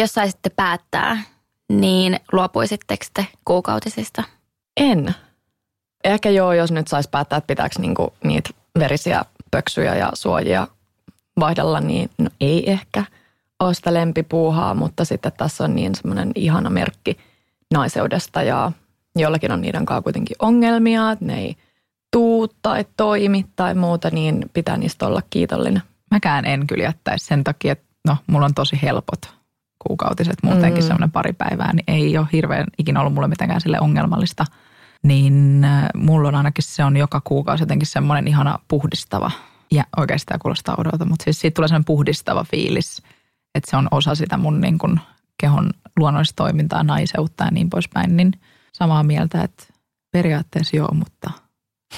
Jos saisitte päättää, niin luopuisitteko te kuukautisista? En. Ehkä joo, jos nyt saisi päättää, että pitääkö niinku niitä verisiä pöksyjä ja suojia vaihdella, niin no ei ehkä ole sitä lempipuuhaa, mutta sitten tässä on niin semmoinen ihana merkki naiseudesta ja jollakin on niiden kanssa kuitenkin ongelmia, että ne ei tuu tai toimi tai muuta, niin pitää niistä olla kiitollinen. Mäkään en kyllä jättäisi sen takia, että no, mulla on tosi helpot kuukautiset, muutenkin mm. semmoinen pari päivää, niin ei ole hirveän ikinä ollut mulle mitenkään sille ongelmallista. Niin äh, mulla on ainakin se on joka kuukausi jotenkin semmoinen ihana puhdistava. Ja oikeasti tämä kuulostaa odota, mutta siis siitä tulee semmoinen puhdistava fiilis, että se on osa sitä mun niin kuin kehon luonnollista toimintaa, naiseutta ja niin poispäin. Niin samaa mieltä, että periaatteessa joo, mutta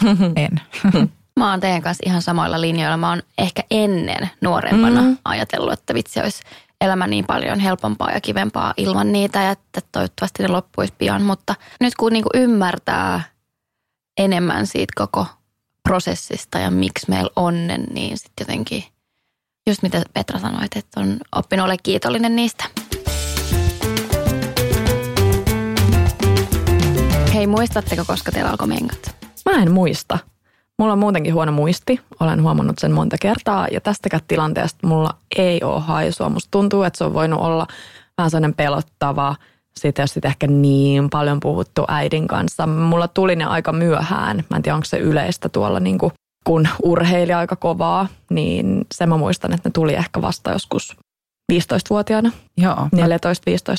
en. Mä oon teidän kanssa ihan samoilla linjoilla. Mä oon ehkä ennen nuorempana mm. ajatellut, että vitsi olisi elämä niin paljon helpompaa ja kivempaa ilman niitä ja että toivottavasti ne loppuisi pian. Mutta nyt kun niinku ymmärtää enemmän siitä koko prosessista ja miksi meillä onnen, niin sitten jotenkin just mitä Petra sanoit, että on oppinut ole kiitollinen niistä. Hei, muistatteko, koska teillä alkoi menkat? Mä en muista. Mulla on muutenkin huono muisti, olen huomannut sen monta kertaa ja tästäkään tilanteesta mulla ei ole haisua. Musta tuntuu, että se on voinut olla vähän sellainen pelottava, siitä jos sitten ehkä niin paljon puhuttu äidin kanssa. Mulla tuli ne aika myöhään, mä en tiedä onko se yleistä tuolla niin kuin, kun urheili aika kovaa, niin sen mä muistan, että ne tuli ehkä vasta joskus 15-vuotiaana. Joo. 14-15,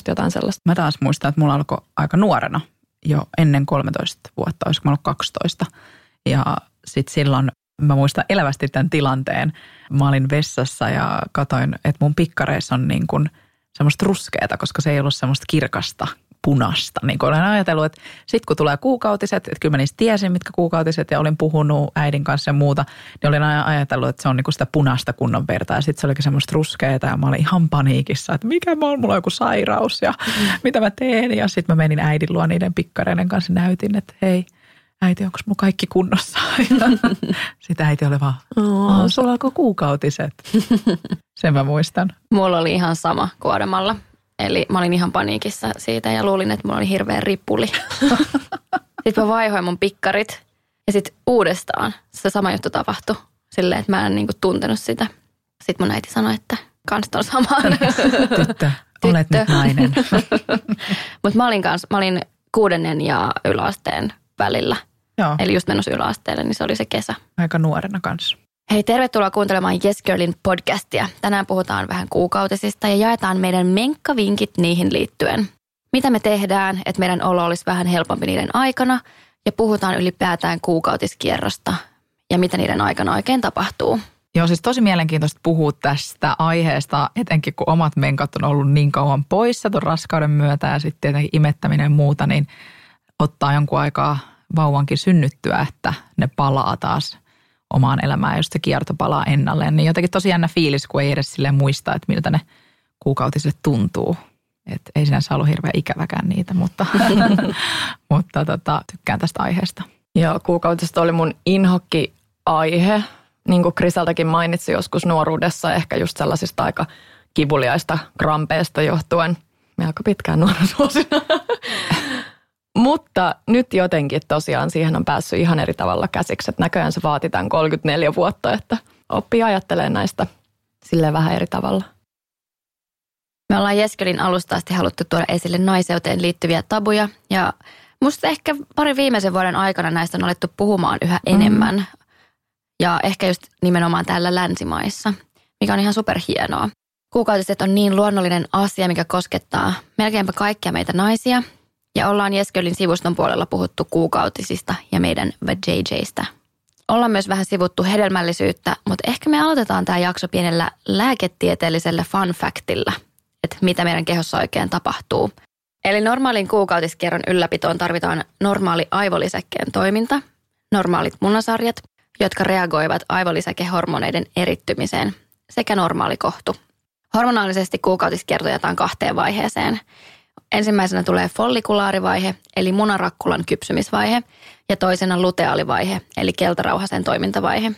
jotain sellaista. Mä taas muistan, että mulla alkoi aika nuorena, jo ennen 13 vuotta, olisiko mä ollut 12. Ja sitten silloin mä muistan elävästi tämän tilanteen. Mä olin vessassa ja katoin, että mun pikkareissa on niin kuin semmoista ruskeata, koska se ei ollut semmoista kirkasta punasta. Niin kuin olen ajatellut, että sitten kun tulee kuukautiset, että kyllä mä niistä tiesin, mitkä kuukautiset ja olin puhunut äidin kanssa ja muuta, niin olin ajatellut, että se on niin kuin sitä punaista kunnon verta. Ja sitten se olikin semmoista ruskeata ja mä olin ihan paniikissa, että mikä mä oon, mulla on joku sairaus ja mm. mitä mä teen. Ja sitten mä menin äidin luo niiden pikkareiden kanssa näytin, että hei, äiti, onko mun kaikki kunnossa? Sitten äiti oli vaan, oh, sulla alkoi kuukautiset. Sen mä muistan. Mulla oli ihan sama kuodemalla. Eli mä olin ihan paniikissa siitä ja luulin, että mulla oli hirveä ripuli. sitten mä vaihoin mun pikkarit ja sitten uudestaan se sama juttu tapahtui. Silleen, että mä en niinku tuntenut sitä. Sitten mun äiti sanoi, että kans on sama. Tyttö, olet nyt nainen. Mutta mä olin kans, mä olin kuudennen ja yläasteen välillä. Joo. Eli just menossa yläasteelle, niin se oli se kesä. Aika nuorena kanssa. Hei, tervetuloa kuuntelemaan Yes Girlin podcastia. Tänään puhutaan vähän kuukautisista ja jaetaan meidän menkkavinkit niihin liittyen. Mitä me tehdään, että meidän olo olisi vähän helpompi niiden aikana ja puhutaan ylipäätään kuukautiskierrosta ja mitä niiden aikana oikein tapahtuu. Joo, siis tosi mielenkiintoista puhua tästä aiheesta, etenkin kun omat menkat on ollut niin kauan poissa tuon raskauden myötä ja sitten tietenkin imettäminen ja muuta, niin ottaa jonkun aikaa vauvankin synnyttyä, että ne palaa taas omaan elämään, jos se kierto palaa ennalleen. Niin jotenkin tosi jännä fiilis, kun ei edes sille muista, että miltä ne kuukautiset tuntuu. Et ei sinänsä ollut hirveän ikäväkään niitä, mutta, mutta tota, tykkään tästä aiheesta. Joo, kuukautiset oli mun inhokki aihe. Niin kuin Krisaltakin mainitsi joskus nuoruudessa, ehkä just sellaisista aika kivuliaista krampeista johtuen. Ja aika pitkään nuoruusvuosina. Mutta nyt jotenkin tosiaan siihen on päässyt ihan eri tavalla käsiksi. Että näköjään se vaati tämän 34 vuotta, että oppii ajattelemaan näistä sille vähän eri tavalla. Me ollaan Jeskelin alusta asti haluttu tuoda esille naiseuteen liittyviä tabuja ja musta ehkä pari viimeisen vuoden aikana näistä on alettu puhumaan yhä mm. enemmän. Ja ehkä just nimenomaan täällä länsimaissa, mikä on ihan superhienoa. Kuukautiset on niin luonnollinen asia, mikä koskettaa melkeinpä kaikkia meitä naisia – ja ollaan Jeskölin sivuston puolella puhuttu kuukautisista ja meidän JJistä. Ollaan myös vähän sivuttu hedelmällisyyttä, mutta ehkä me aloitetaan tämä jakso pienellä lääketieteellisellä fun factilla, että mitä meidän kehossa oikein tapahtuu. Eli normaalin kuukautiskierron ylläpitoon tarvitaan normaali aivolisäkkeen toiminta, normaalit munasarjat, jotka reagoivat aivolisäkehormoneiden erittymiseen, sekä normaali kohtu. Hormonaalisesti kuukautiskierto jaetaan kahteen vaiheeseen – Ensimmäisenä tulee follikulaarivaihe, eli munarakkulan kypsymisvaihe, ja toisena luteaalivaihe, eli keltarauhasen toimintavaihe.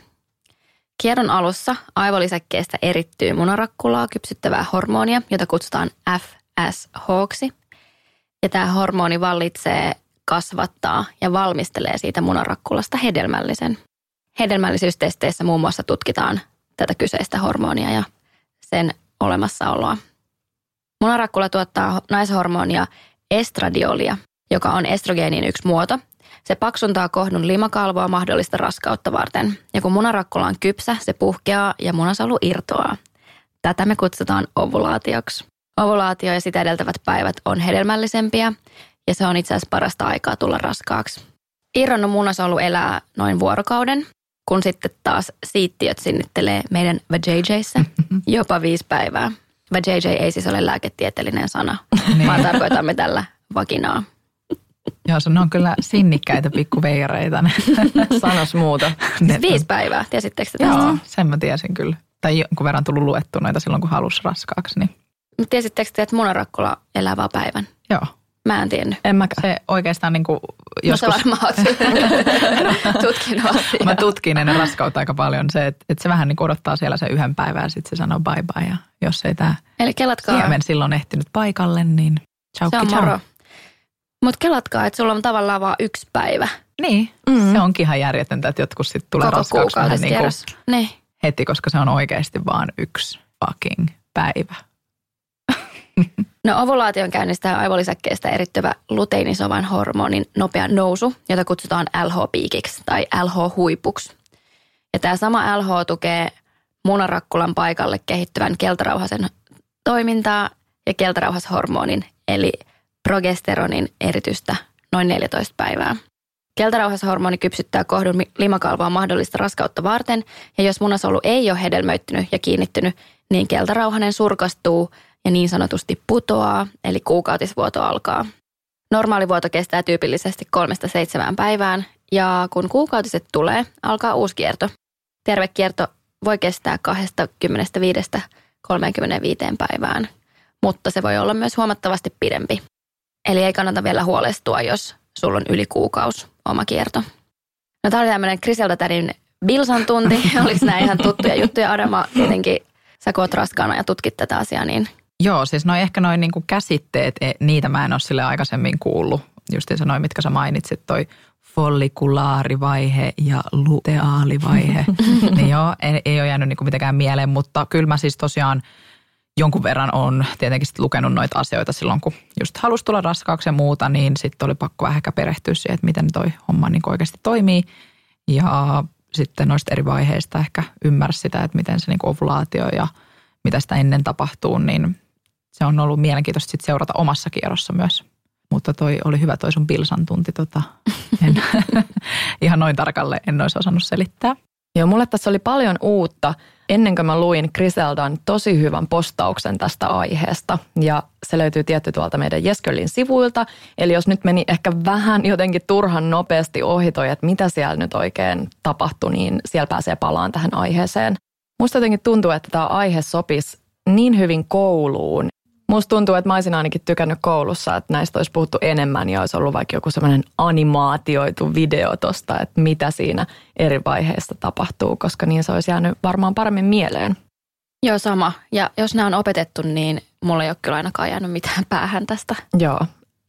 Kierron alussa aivolisäkkeestä erittyy munarakkulaa kypsyttävää hormonia, jota kutsutaan FSH. Ja tämä hormoni vallitsee, kasvattaa ja valmistelee siitä munarakkulasta hedelmällisen. Hedelmällisyystesteissä muun muassa tutkitaan tätä kyseistä hormonia ja sen olemassaoloa. Munarakkula tuottaa naishormonia estradiolia, joka on estrogeenin yksi muoto. Se paksuntaa kohdun limakalvoa mahdollista raskautta varten. Ja kun munarakkula on kypsä, se puhkeaa ja munasolu irtoaa. Tätä me kutsutaan ovulaatioksi. Ovulaatio ja sitä edeltävät päivät on hedelmällisempiä ja se on itse asiassa parasta aikaa tulla raskaaksi. Irronnut munasolu elää noin vuorokauden, kun sitten taas siittiöt sinnittelee meidän vajayjeissä jopa viisi päivää. Vajayjay ei siis ole lääketieteellinen sana, niin. vaan tarkoitamme tällä vaginaa. Joo, ne on kyllä sinnikkäitä pikkuveijareita. Sanos muuta. Siis viisi päivää, tiesittekö te tästä? Joo, sen mä tiesin kyllä. Tai jonkun verran tullut luettu noita silloin, kun halusi raskaaksi. Niin. Tiesittekö te, että munarakkula elää vaan päivän? Joo. Mä en tiennyt. En mäkään. Se oikeastaan niin kuin joskus... No sä varmaan tutkinut asiaa. Mä tutkin ennen raskautta aika paljon se, että, että se vähän niin odottaa siellä se yhden päivän ja sitten se sanoo bye bye. Ja jos ei tämä Eli kelatkaa. siemen silloin ehtinyt paikalle, niin ciao Se on moro. Mutta kelatkaa, että sulla on tavallaan vain yksi päivä. Niin, mm. se onkin ihan järjetöntä, että jotkut sitten tulee Koko raskaaksi vähän niin kuin niin. heti, koska se on oikeasti vaan yksi fucking päivä. No ovulaation käynnistää aivolisäkkeestä erittyvä luteinisovan hormonin nopea nousu, jota kutsutaan LH-piikiksi tai LH-huipuksi. Ja tämä sama LH tukee munarakkulan paikalle kehittyvän keltarauhasen toimintaa ja keltarauhashormonin eli progesteronin eritystä noin 14 päivää. Keltarauhashormoni kypsyttää kohdun limakalvoa mahdollista raskautta varten, ja jos munasolu ei ole hedelmöittynyt ja kiinnittynyt, niin keltarauhanen surkastuu ja niin sanotusti putoaa, eli kuukautisvuoto alkaa. Normaali vuoto kestää tyypillisesti kolmesta seitsemään päivään, ja kun kuukautiset tulee, alkaa uusi kierto. Terve kierto voi kestää 25-35 päivään, mutta se voi olla myös huomattavasti pidempi. Eli ei kannata vielä huolestua, jos sulla on yli kuukaus oma kierto. No tämä oli tämmöinen Kriselta tärin Bilsan tunti. Oliko nämä ihan tuttuja juttuja? Adama, tietenkin sä kun oot raskaana ja tutkit tätä asiaa, niin Joo, siis noin ehkä noin niinku käsitteet, e, niitä mä en ole sille aikaisemmin kuullut. Justiin noin, mitkä sä mainitsit, toi follikulaarivaihe ja luteaalivaihe. niin joo, ei, ei ole jäänyt niinku mitenkään mieleen, mutta kyllä mä siis tosiaan jonkun verran on tietenkin sit lukenut noita asioita silloin, kun just halusi tulla raskaaksi ja muuta, niin sitten oli pakko vähän ehkä perehtyä siihen, että miten toi homma niin oikeasti toimii. Ja sitten noista eri vaiheista ehkä ymmärsi sitä, että miten se niin ovulaatio ja mitä sitä ennen tapahtuu, niin se on ollut mielenkiintoista sit seurata omassa kierrossa myös. Mutta toi oli hyvä toi sun Bilsan tunti. Tota, en, ihan noin tarkalle en olisi osannut selittää. Joo, mulle tässä oli paljon uutta ennen kuin mä luin Griseldan tosi hyvän postauksen tästä aiheesta. Ja se löytyy tietty tuolta meidän Jeskölin sivuilta. Eli jos nyt meni ehkä vähän jotenkin turhan nopeasti ohi toi, että mitä siellä nyt oikein tapahtui, niin siellä pääsee palaan tähän aiheeseen. Musta jotenkin tuntuu, että tämä aihe sopisi niin hyvin kouluun Musta tuntuu, että mä olisin ainakin tykännyt koulussa, että näistä olisi puhuttu enemmän ja olisi ollut vaikka joku semmoinen animaatioitu video tosta, että mitä siinä eri vaiheissa tapahtuu, koska niin se olisi jäänyt varmaan paremmin mieleen. Joo, sama. Ja jos nämä on opetettu, niin mulla ei ole kyllä ainakaan jäänyt mitään päähän tästä. Joo,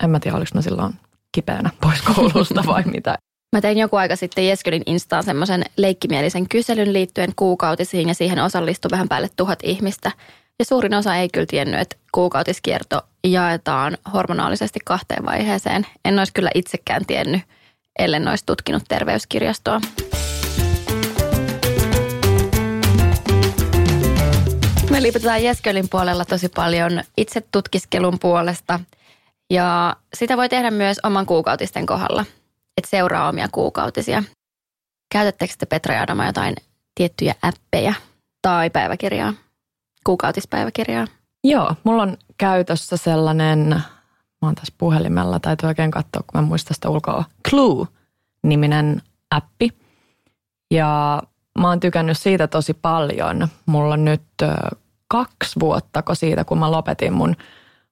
en mä tiedä, oliko mä silloin kipeänä pois koulusta vai mitä. Mä tein joku aika sitten Jeskelin Instaan semmoisen leikkimielisen kyselyn liittyen kuukautisiin ja siihen osallistui vähän päälle tuhat ihmistä – ja suurin osa ei kyllä tiennyt, että kuukautiskierto jaetaan hormonaalisesti kahteen vaiheeseen. En olisi kyllä itsekään tiennyt, ellen olisi tutkinut terveyskirjastoa. Me liiputetaan Jeskölin puolella tosi paljon itse tutkiskelun puolesta ja sitä voi tehdä myös oman kuukautisten kohdalla, että seuraa omia kuukautisia. Käytättekö te Petra ja Adama jotain tiettyjä appeja tai päiväkirjaa? Kuukautispäiväkirjaa? Joo, mulla on käytössä sellainen, mä oon tässä puhelimella, täytyy oikein katsoa, kun mä muistan sitä ulkoa, Clue-niminen appi. Ja mä oon tykännyt siitä tosi paljon. Mulla on nyt kaksi vuotta siitä, kun mä lopetin mun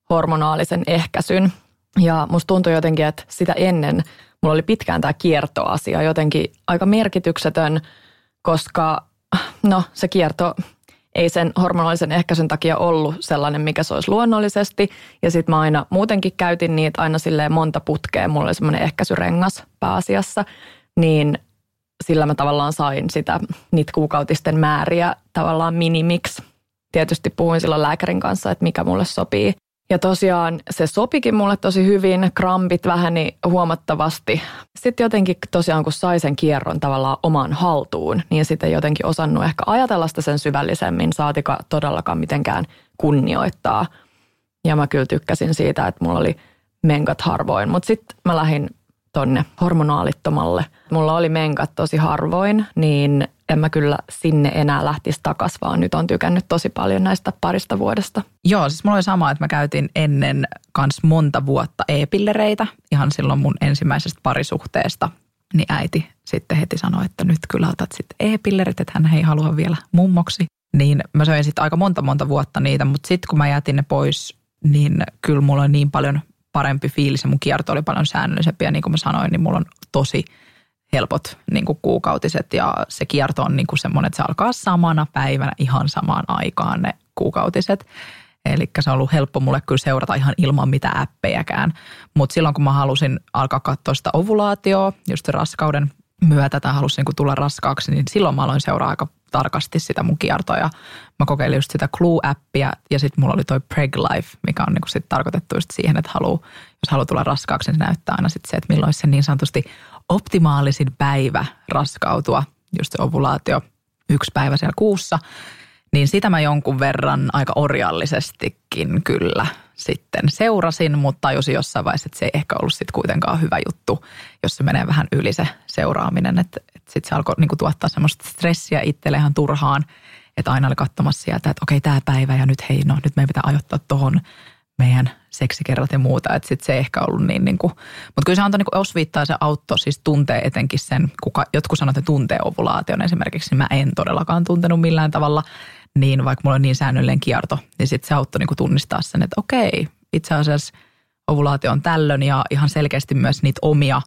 hormonaalisen ehkäisyn. Ja musta tuntui jotenkin, että sitä ennen mulla oli pitkään tämä kiertoasia jotenkin aika merkityksetön, koska no se kierto ei sen hormonaalisen ehkäisyn takia ollut sellainen, mikä se olisi luonnollisesti. Ja sitten mä aina muutenkin käytin niitä aina silleen monta putkea. Mulla oli semmoinen ehkäisyrengas pääasiassa. Niin sillä mä tavallaan sain sitä, niitä kuukautisten määriä tavallaan minimiksi. Tietysti puhuin silloin lääkärin kanssa, että mikä mulle sopii. Ja tosiaan se sopikin mulle tosi hyvin, krampit väheni huomattavasti. Sitten jotenkin tosiaan kun sai sen kierron tavallaan omaan haltuun, niin sitten jotenkin osannut ehkä ajatella sitä sen syvällisemmin, saatika todellakaan mitenkään kunnioittaa. Ja mä kyllä tykkäsin siitä, että mulla oli menkat harvoin, mutta sitten mä lähdin tonne hormonaalittomalle. Mulla oli menkat tosi harvoin, niin en mä kyllä sinne enää lähtisi takas, vaan nyt on tykännyt tosi paljon näistä parista vuodesta. Joo, siis mulla oli sama, että mä käytin ennen kans monta vuotta e-pillereitä, ihan silloin mun ensimmäisestä parisuhteesta. Niin äiti sitten heti sanoi, että nyt kyllä otat sitten e-pillerit, että hän ei halua vielä mummoksi. Niin mä söin sitten aika monta monta vuotta niitä, mutta sitten kun mä jätin ne pois, niin kyllä mulla on niin paljon parempi fiilis ja mun kierto oli paljon säännöllisempi ja niin kuin mä sanoin, niin mulla on tosi helpot niin kuin kuukautiset ja se kierto on niin kuin semmoinen, että se alkaa samana päivänä ihan samaan aikaan ne kuukautiset. Eli se on ollut helppo mulle kyllä seurata ihan ilman mitä äppejäkään. Mutta silloin kun mä halusin alkaa katsoa sitä ovulaatioa, just raskauden myötä tai halusin niin tulla raskaaksi, niin silloin mä aloin seuraa aika tarkasti sitä mun kiertoa mä kokeilin just sitä Clue-appia ja sitten mulla oli toi Preg Life, mikä on niinku sit tarkoitettu just siihen, että halu, jos haluaa tulla raskaaksi, niin se näyttää aina sit se, että milloin se niin sanotusti optimaalisin päivä raskautua, just se ovulaatio, yksi päivä siellä kuussa, niin sitä mä jonkun verran aika orjallisestikin kyllä sitten seurasin, mutta tajusin jossain vaiheessa, että se ei ehkä ollut sitten kuitenkaan hyvä juttu, jos se menee vähän yli se seuraaminen. Että, että sitten se alkoi niinku tuottaa semmoista stressiä itselle ihan turhaan, että aina oli katsomassa sieltä, että okei tämä päivä ja nyt hei, no nyt meidän pitää ajoittaa tuohon meidän seksikerrat ja muuta, että sitten se ei ehkä ollut niin, niin kuin, mutta kyllä se antoi niin osviittaa se auto, siis tuntee etenkin sen, kuka, jotkut sanoo, että tuntee ovulaation esimerkiksi, niin mä en todellakaan tuntenut millään tavalla, niin vaikka mulla on niin säännöllinen kierto, niin sitten se auttoi niin tunnistaa sen, että okei, itse asiassa ovulaatio on tällöin ja ihan selkeästi myös niitä omia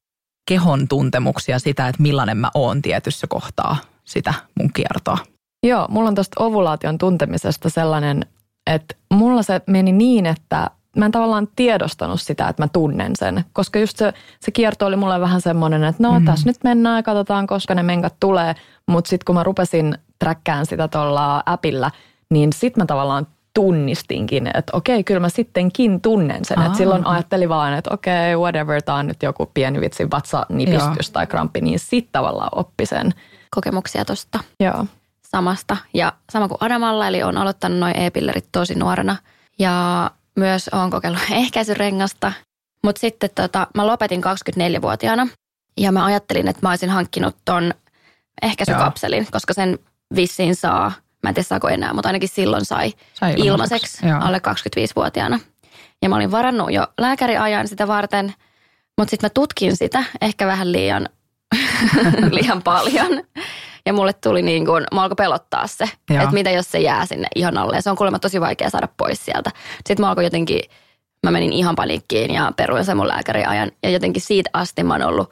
kehon tuntemuksia sitä, että millainen mä oon tietyssä kohtaa sitä mun kiertoa. Joo, mulla on tuosta ovulaation tuntemisesta sellainen, että mulla se meni niin, että mä en tavallaan tiedostanut sitä, että mä tunnen sen. Koska just se, se kierto oli mulle vähän semmoinen, että no mm-hmm. tässä nyt mennään ja katsotaan, koska ne menkat tulee. Mutta sitten kun mä rupesin träkkään sitä tuolla appilla, niin sitten mä tavallaan tunnistinkin, että okei, kyllä mä sittenkin tunnen sen. Että silloin ajattelin vaan, että okei, whatever, tämä on nyt joku pieni vitsi vatsanipistys tai kramppi, niin sitten tavallaan oppi sen. Kokemuksia tuosta Joo. Samasta. Ja sama kuin Adamalla, eli on aloittanut noin e-pillerit tosi nuorena. Ja myös olen kokeillut ehkäisyrengasta. Mutta sitten tota, mä lopetin 24-vuotiaana ja mä ajattelin, että mä olisin hankkinut ton ehkäisykapselin, Joo. koska sen vissiin saa, mä en tiedä saako enää, mutta ainakin silloin sai, sai ilmaiseksi, ilmaiseksi alle 25-vuotiaana. Ja mä olin varannut jo lääkäriajan sitä varten, mutta sitten mä tutkin sitä ehkä vähän liian, liian paljon. Ja mulle tuli niin kuin, mä alkoi pelottaa se, että mitä jos se jää sinne ihan alle. Ja se on kuulemma tosi vaikea saada pois sieltä. Sitten mä alkoin jotenkin, mä menin ihan paniikkiin ja peruin sen mun lääkäriajan. Ja jotenkin siitä asti mä oon ollut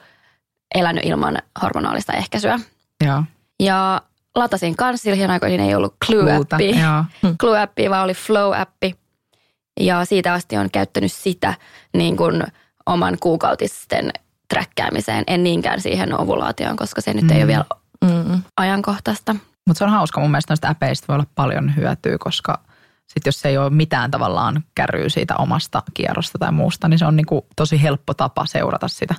elänyt ilman hormonaalista ehkäisyä. Joo. Ja latasin kanssa, silloin aikoihin ei ollut Clue-appi. Clue-appi, vaan oli Flow-appi. Ja siitä asti on käyttänyt sitä niin kuin oman kuukautisten träkkäämiseen, en niinkään siihen ovulaatioon, koska se nyt mm. ei ole mm. vielä mm. ajankohtaista. Mutta se on hauska. Mun mielestä noista äpeistä voi olla paljon hyötyä, koska sitten jos ei ole mitään tavallaan kärryy siitä omasta kierrosta tai muusta, niin se on niinku tosi helppo tapa seurata sitä.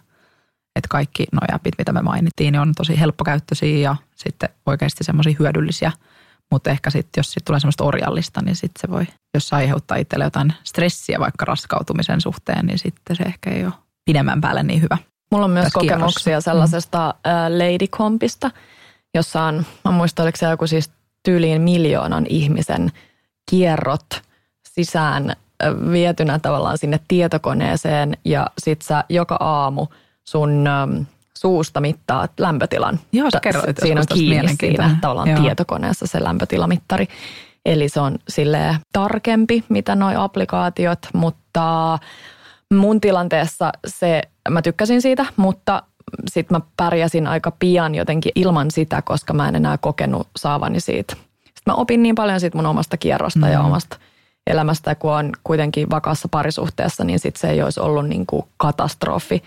Että kaikki nuo appit, mitä me mainittiin, niin on tosi helppokäyttöisiä ja sitten oikeasti semmoisia hyödyllisiä. Mutta ehkä sitten, jos sit tulee semmoista orjallista, niin sitten se voi, jos aiheuttaa itselle jotain stressiä vaikka raskautumisen suhteen, niin sitten se ehkä ei ole pidemmän päälle niin hyvä. Mulla on myös kokemuksia sellaisesta mm. Lady Compista, jossa on, mä muistan, oliko se joku siis tyyliin miljoonan ihmisen kierrot sisään vietynä tavallaan sinne tietokoneeseen ja sit sä joka aamu sun suusta mittaat lämpötilan. Joo, sä kerroit, Siinä on kiinni siinä tavallaan Joo. tietokoneessa se lämpötilamittari. Eli se on sille tarkempi, mitä noi applikaatiot, mutta mun tilanteessa se, mä tykkäsin siitä, mutta sit mä pärjäsin aika pian jotenkin ilman sitä, koska mä en enää kokenut saavani siitä. Sitten mä opin niin paljon siitä mun omasta kierrosta mm. ja omasta elämästä, kun on kuitenkin vakaassa parisuhteessa, niin sit se ei olisi ollut niin kuin katastrofi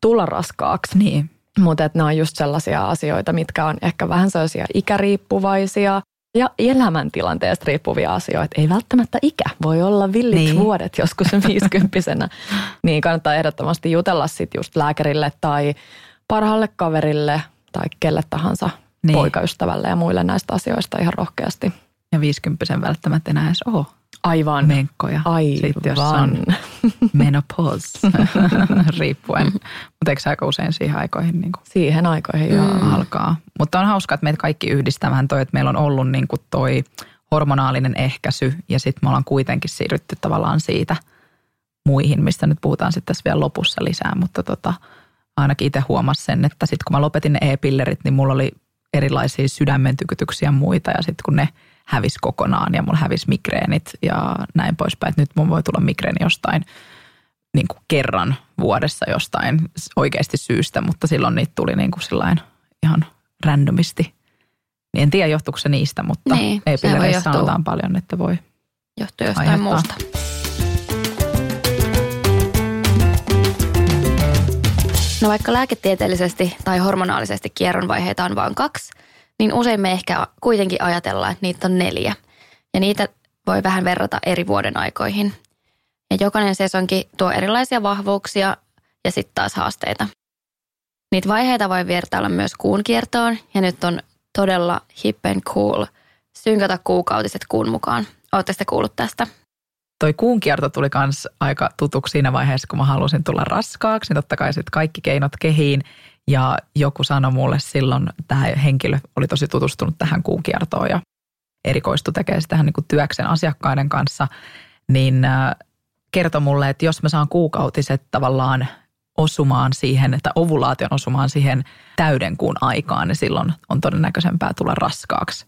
tulla raskaaksi. Niin. Mutta ne on just sellaisia asioita, mitkä on ehkä vähän sellaisia ikäriippuvaisia ja elämäntilanteesta riippuvia asioita. Ei välttämättä ikä, voi olla villit niin. vuodet joskus viisikymppisenä. niin kannattaa ehdottomasti jutella sitten just lääkärille tai parhaalle kaverille tai kelle tahansa niin. poikaystävälle ja muille näistä asioista ihan rohkeasti. Ja viisikymppisen välttämättä enää edes ole. Aivan. Menkkoja. Aivan. Sitten jos on menopause, riippuen. Mutta eikö aika usein siihen aikoihin niin kuin Siihen aikoihin, joo. mm. alkaa. Mutta on hauska, että meitä kaikki yhdistää vähän toi, että meillä on ollut niin kuin toi hormonaalinen ehkäisy ja sitten me ollaan kuitenkin siirrytty tavallaan siitä muihin, mistä nyt puhutaan sitten tässä vielä lopussa lisää. Mutta tota, ainakin itse huomasin sen, että sitten kun mä lopetin ne e-pillerit, niin mulla oli erilaisia sydämen tykytyksiä ja muita ja sitten kun ne – hävisi kokonaan ja mulla hävisi migreenit ja näin poispäin. Että nyt mun voi tulla migreeni jostain niin kuin kerran vuodessa jostain oikeasti syystä, mutta silloin niitä tuli niin kuin ihan randomisti. Niin en tiedä johtuuko se niistä, mutta niin, ei sanotaan paljon, että voi johtua jostain aiheuttaa. muusta. No vaikka lääketieteellisesti tai hormonaalisesti kierronvaiheita on vain kaksi, niin usein me ehkä kuitenkin ajatellaan, että niitä on neljä. Ja niitä voi vähän verrata eri vuoden aikoihin. Ja jokainen sesonki tuo erilaisia vahvuuksia ja sitten taas haasteita. Niitä vaiheita voi vertailla myös kuun kiertoon ja nyt on todella hip and cool synkata kuukautiset kuun mukaan. Oletteko te kuullut tästä? Toi kuun kierto tuli myös aika tutuksi siinä vaiheessa, kun mä halusin tulla raskaaksi. Niin totta kai sitten kaikki keinot kehiin ja joku sanoi mulle silloin, tämä henkilö oli tosi tutustunut tähän kuukiertoon ja erikoistui tekemään sitä niin työksen asiakkaiden kanssa, niin äh, kertoi mulle, että jos mä saan kuukautiset tavallaan osumaan siihen, että ovulaation osumaan siihen täyden kuun aikaan, niin silloin on todennäköisempää tulla raskaaksi.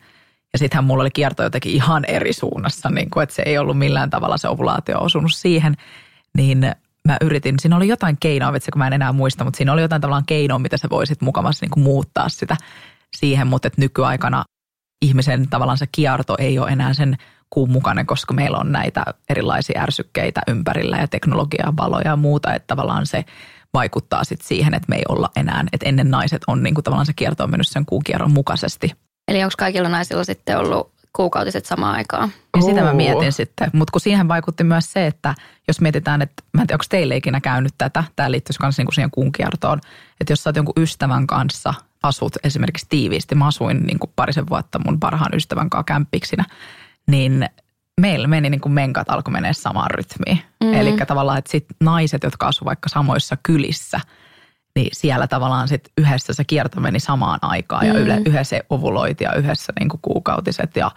Ja sittenhän mulla oli kierto jotenkin ihan eri suunnassa, niin kuin, että se ei ollut millään tavalla se ovulaatio osunut siihen. Niin mä yritin, siinä oli jotain keinoa, vitsi kun mä en enää muista, mutta siinä oli jotain tavallaan keinoa, mitä sä voisit mukavasti niin kuin muuttaa sitä siihen, mutta että nykyaikana ihmisen tavallaan se kierto ei ole enää sen kuun mukainen, koska meillä on näitä erilaisia ärsykkeitä ympärillä ja teknologiaa, valoja ja muuta, että tavallaan se vaikuttaa sitten siihen, että me ei olla enää, että ennen naiset on niin kuin tavallaan se kierto on mennyt sen kuukierron mukaisesti. Eli onko kaikilla naisilla sitten ollut kuukautiset samaan aikaan. Ja sitä mä mietin sitten. Mutta kun siihen vaikutti myös se, että jos mietitään, että mä en tiedä, onko teille ikinä käynyt tätä, tämä liittyisi myös niinku siihen kuun kiertoon, että jos sä oot jonkun ystävän kanssa, asut esimerkiksi tiiviisti, mä asuin niin kuin parisen vuotta mun parhaan ystävän kanssa kämppiksinä, niin meillä meni niin kuin menkat alkoi menee samaan rytmiin. Mm. Eli tavallaan, että sit naiset, jotka asuvat vaikka samoissa kylissä – niin siellä tavallaan sit yhdessä se kierto meni samaan aikaan ja mm. yhdessä ovuloiti ja yhdessä niin kuin kuukautiset ja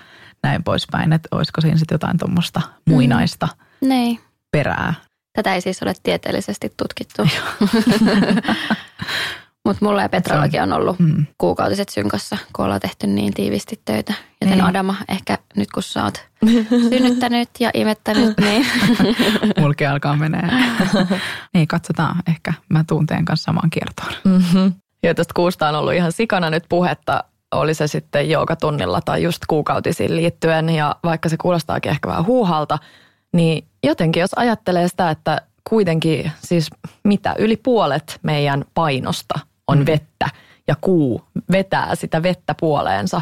näin poispäin. Että olisiko siinä sitten jotain tuommoista muinaista mm. Perää. Tätä ei siis ole tieteellisesti tutkittu. Mutta mulla ja Petrallakin on ollut mm. kuukautiset synkassa, kun ollaan tehty niin tiivisti töitä. Joten niin. Adama, ehkä nyt kun sä oot synnyttänyt ja imettänyt, niin... Mulki alkaa menee. niin, katsotaan. Ehkä mä tuun teidän kanssa samaan kiertoon. Mm-hmm. Ja tästä kuusta on ollut ihan sikana nyt puhetta, oli se sitten tunnilla tai just kuukautisiin liittyen. Ja vaikka se kuulostaakin ehkä vähän huuhalta, niin jotenkin jos ajattelee sitä, että kuitenkin siis mitä yli puolet meidän painosta on mm. vettä ja kuu vetää sitä vettä puoleensa,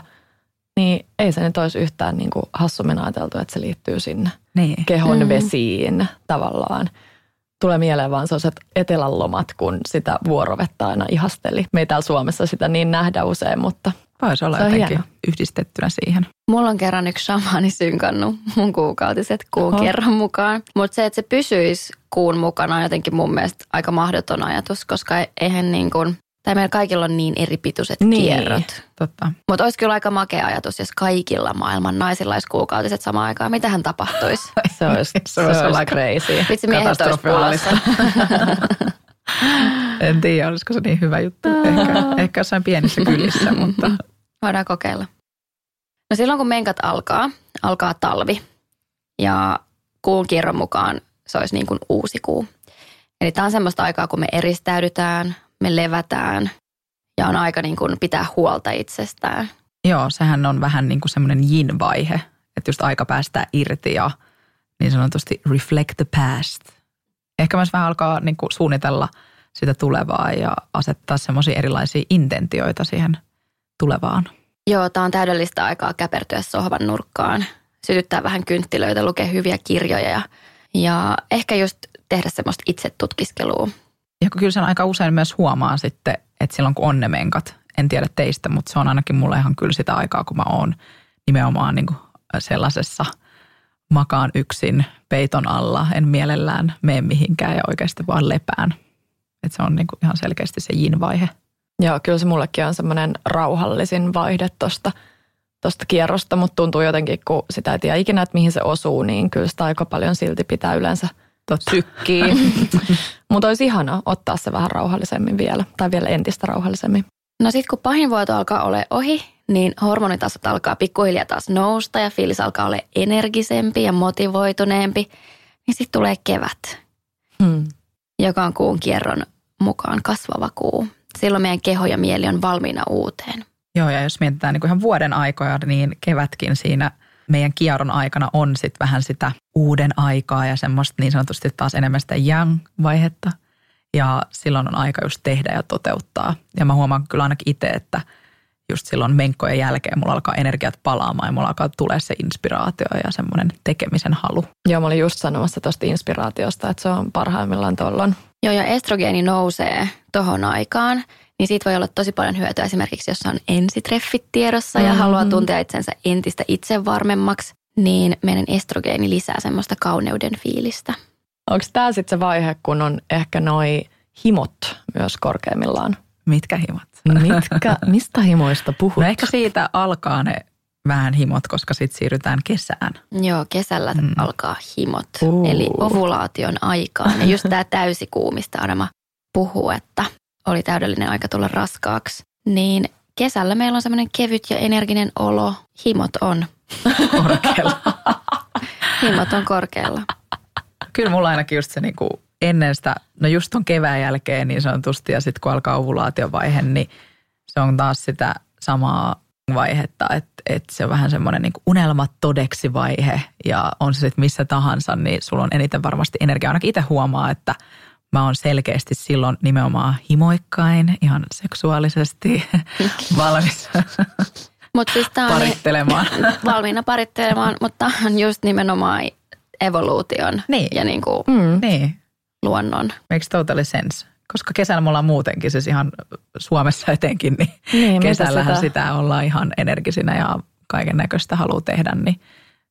niin ei se nyt olisi yhtään niin kuin hassummin ajateltu, että se liittyy sinne niin. kehon mm. vesiin tavallaan. Tulee mieleen vaan sellaiset etelän lomat, kun sitä vuorovettä aina ihasteli. Me ei täällä Suomessa sitä niin nähdä usein, mutta Voisi olla jotenkin hieno. yhdistettynä siihen. Mulla on kerran yksi shamaani synkannut mun kuukautiset kuun Oho. kerran mukaan. Mutta se, että se pysyisi kuun mukana on jotenkin mun mielestä aika mahdoton ajatus, koska eihän niin kuin, tai meillä kaikilla on niin eri pituiset niin, kierrot. Totta. Mutta olisi kyllä aika makea ajatus, jos kaikilla maailman naisilla olisi kuukautiset samaan aikaan. Mitähän tapahtuisi? se olisi, se olisi, se olisi crazy. Vitsi miehet olisi en tiedä, olisiko se niin hyvä juttu. Ehkä, ehkä jossain pienissä kylissä, mutta... Voidaan kokeilla. No silloin kun menkat alkaa, alkaa talvi. Ja kuun kierron mukaan se olisi niin kuin uusi kuu. Eli tämä on semmoista aikaa, kun me eristäydytään, me levätään ja on aika niin kuin pitää huolta itsestään. Joo, sehän on vähän niin kuin semmoinen yin-vaihe, että just aika päästää irti ja niin sanotusti reflect the past. Ehkä myös vähän alkaa niin kuin suunnitella sitä tulevaa ja asettaa semmoisia erilaisia intentioita siihen tulevaan. Joo, tämä on täydellistä aikaa käpertyä sohvan nurkkaan, sytyttää vähän kynttilöitä, lukea hyviä kirjoja ja, ja ehkä just tehdä semmoista itsetutkiskelua. Ja kyllä sen aika usein myös huomaa sitten, että silloin kun on ne menkat, en tiedä teistä, mutta se on ainakin mulle ihan kyllä sitä aikaa, kun mä oon nimenomaan niin kuin sellaisessa makaan yksin peiton alla, en mielellään mene mihinkään ja oikeasti vaan lepään. Että se on niin kuin ihan selkeästi se jin-vaihe. Joo, kyllä se mullekin on semmoinen rauhallisin vaihde tuosta tosta kierrosta, mutta tuntuu jotenkin, kun sitä ei tiedä ikinä, että mihin se osuu, niin kyllä sitä aika paljon silti pitää yleensä sykkii. mutta olisi ihana ottaa se vähän rauhallisemmin vielä, tai vielä entistä rauhallisemmin. No sitten kun pahin vuoto alkaa olla ohi, niin hormonitasot alkaa pikkuhiljaa taas nousta ja fiilis alkaa olla energisempi ja motivoituneempi, niin sitten tulee kevät, hmm. joka on kuun kierron mukaan kasvava kuu. Silloin meidän keho ja mieli on valmiina uuteen. Joo, ja jos mietitään niin kuin ihan vuoden aikoja, niin kevätkin siinä meidän kierron aikana on sitten vähän sitä uuden aikaa ja semmoista niin sanotusti taas enemmän sitä young-vaihetta – ja silloin on aika just tehdä ja toteuttaa. Ja mä huomaan kyllä ainakin itse, että just silloin menkkojen jälkeen mulla alkaa energiat palaamaan ja mulla alkaa tulee se inspiraatio ja semmoinen tekemisen halu. Joo, mä olin just sanomassa tuosta inspiraatiosta, että se on parhaimmillaan tuolloin. Joo, ja estrogeeni nousee tohon aikaan, niin siitä voi olla tosi paljon hyötyä esimerkiksi, jos on ensitreffit tiedossa ja mm-hmm. haluaa tuntea itsensä entistä itsevarmemmaksi, niin meidän estrogeeni lisää semmoista kauneuden fiilistä. Onko tämä sitten se vaihe, kun on ehkä noi himot myös korkeimmillaan? Mitkä himot? Mitkä, mistä himoista puhut? No ehkä siitä alkaa ne vähän himot, koska sitten siirrytään kesään. Joo, kesällä mm. alkaa himot, uh. eli ovulaation aikaan. Ja just tämä täysikuu, mistä Adama puhuu, että oli täydellinen aika tulla raskaaksi. Niin kesällä meillä on semmoinen kevyt ja energinen olo. Himot on. Korkealla. himot on korkealla. Kyllä mulla ainakin just se niin kuin ennen sitä, no just ton kevään jälkeen niin sanotusti ja sitten kun alkaa ovulaatiovaihe, niin se on taas sitä samaa vaihetta, että, että se on vähän semmoinen niin unelmat todeksi vaihe ja on se sitten missä tahansa, niin sulla on eniten varmasti energiaa. Ainakin itse huomaa, että mä oon selkeästi silloin nimenomaan himoikkain, ihan seksuaalisesti valmis Mut siis parittelemaan. Niin, valmiina parittelemaan, mutta on just nimenomaan evoluution niin. ja niin kuin mm. niin. luonnon. Makes totally sense. Koska kesällä me ollaan muutenkin, siis ihan Suomessa etenkin, niin, niin kesällähän sitä? sitä ollaan ihan energisinä ja kaiken näköistä haluaa tehdä, niin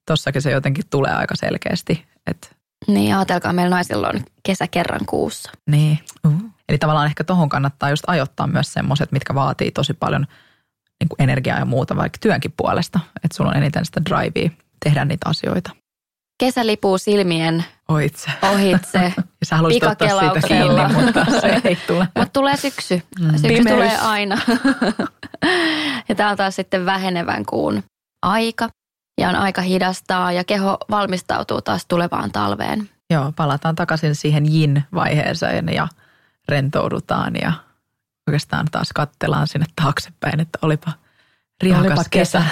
tossakin se jotenkin tulee aika selkeästi. Että niin, ajatelkaa, meillä naisilla on kesä kerran kuussa. Niin. Uh. Eli tavallaan ehkä tuohon kannattaa just ajoittaa myös semmoiset, mitkä vaatii tosi paljon niin kuin energiaa ja muuta, vaikka työnkin puolesta. Että sulla on eniten sitä drivea tehdä niitä asioita kesä lipuu silmien ohitse. ohitse ja sä haluaisit ottaa siitä kiinni, mutta se ei tule. mutta tulee syksy. Mm. Syksy Pimeys. tulee aina. ja tämä on taas sitten vähenevän kuun aika. Ja on aika hidastaa ja keho valmistautuu taas tulevaan talveen. Joo, palataan takaisin siihen yin-vaiheeseen ja rentoudutaan ja oikeastaan taas kattellaan sinne taaksepäin, että olipa riakas olipa kesä.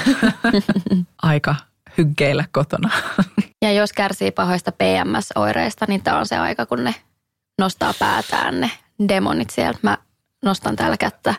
kesä. Aika hyggeillä kotona. Ja jos kärsii pahoista PMS-oireista, niin tämä on se aika, kun ne nostaa päätään ne demonit sieltä. Mä nostan täällä kättä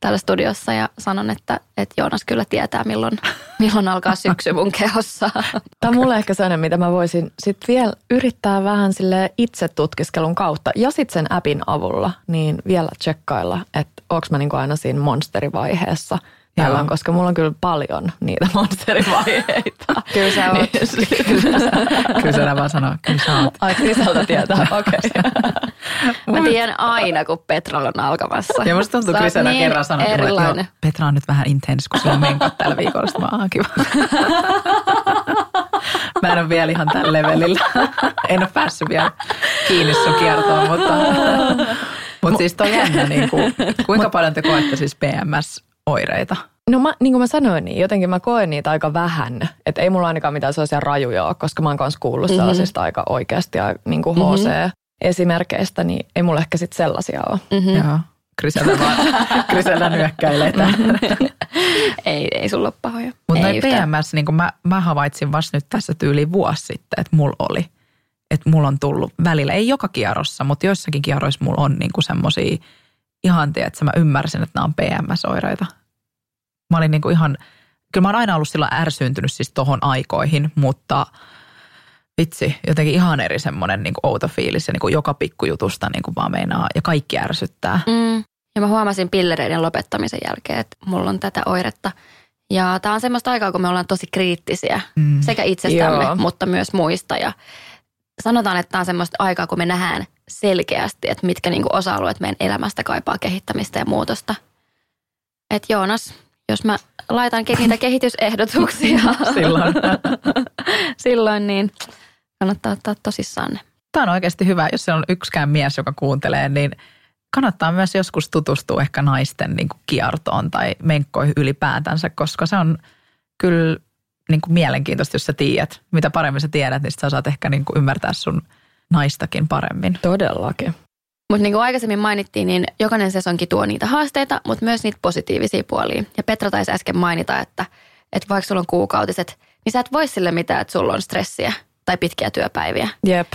täällä studiossa ja sanon, että, että Joonas kyllä tietää, milloin, milloin alkaa syksy mun kehossa. Tämä on mulle ehkä sellainen, mitä mä voisin sitten vielä yrittää vähän sille itse tutkiskelun kautta ja sitten sen appin avulla, niin vielä tsekkailla, että onko mä niinku aina siinä monsterivaiheessa – tällöin, koska mulla on kyllä paljon niitä monsterivaiheita. kyllä sä oot. Niin, kyllä, kyllä sä vaan sanoo, kyllä sä oot. Ai Krisalta tietää, okei. Okay. Mä tiedän aina, kun Petra on alkamassa. Ja musta tuntuu, että niin kerran sanoi, että Petra on nyt vähän intens, kun se on menkat tällä viikolla. Sitten mä oon kiva. Mä en ole vielä ihan tällä levelillä. En ole päässyt vielä kiinni sun kiertoon, mutta... Mutta siis toi jännä, niin kuin, kuinka paljon te koette siis PMS oireita? No mä, niin kuin mä sanoin, niin jotenkin mä koen niitä aika vähän. Että ei mulla ainakaan mitään sellaisia rajuja ole, koska mä oon kanssa kuullut mm-hmm. sellaisista aika oikeasti ja niin kuin HC-esimerkkeistä, niin ei mulla ehkä sitten sellaisia ole. Mm-hmm. Joo. Griselda, vaan, Griselda nyökkäilee ei, ei sulla ole pahoja. Mutta Ei noin yhtään. PMS, niin mä, mä havaitsin vasta nyt tässä tyyli vuosi sitten, että mulla oli. Että mulla on tullut välillä, ei joka kierrossa, mutta joissakin kierroissa mulla on niinku semmoisia ihantia, että mä ymmärsin, että nämä on PMS-oireita. Mä olin niinku ihan, kyllä mä oon aina ollut sillä ärsyyntynyt siis tohon aikoihin, mutta vitsi, jotenkin ihan eri semmoinen niinku outo fiilis ja niinku joka pikkujutusta niinku vaan meinaa ja kaikki ärsyttää. Mm. Ja mä huomasin pillereiden lopettamisen jälkeen, että mulla on tätä oiretta. Ja tämä on semmoista aikaa, kun me ollaan tosi kriittisiä Mm. sekä itsestämme, Joo. mutta myös muista. Ja sanotaan, että tämä on semmoista aikaa, kun me nähdään selkeästi, että mitkä niinku osa-alueet meidän elämästä kaipaa kehittämistä ja muutosta. Et Joonas, jos mä laitan ke- niitä kehitysehdotuksia Silloin. silloin, niin kannattaa ottaa tosissaan ne. Tämä on oikeasti hyvä, jos siellä on yksikään mies, joka kuuntelee, niin kannattaa myös joskus tutustua ehkä naisten niin kuin kiertoon tai menkkoihin ylipäätänsä, koska se on kyllä niin kuin mielenkiintoista, jos sä tiedät. Mitä paremmin sä tiedät, niin sit sä saat ehkä niin kuin ymmärtää sun naistakin paremmin. Todellakin. Mutta niin kuin aikaisemmin mainittiin, niin jokainen sesonki tuo niitä haasteita, mutta myös niitä positiivisia puolia. Ja Petra taisi äsken mainita, että, että vaikka sulla on kuukautiset, niin sä et voi sille mitään, että sulla on stressiä tai pitkiä työpäiviä. Jep.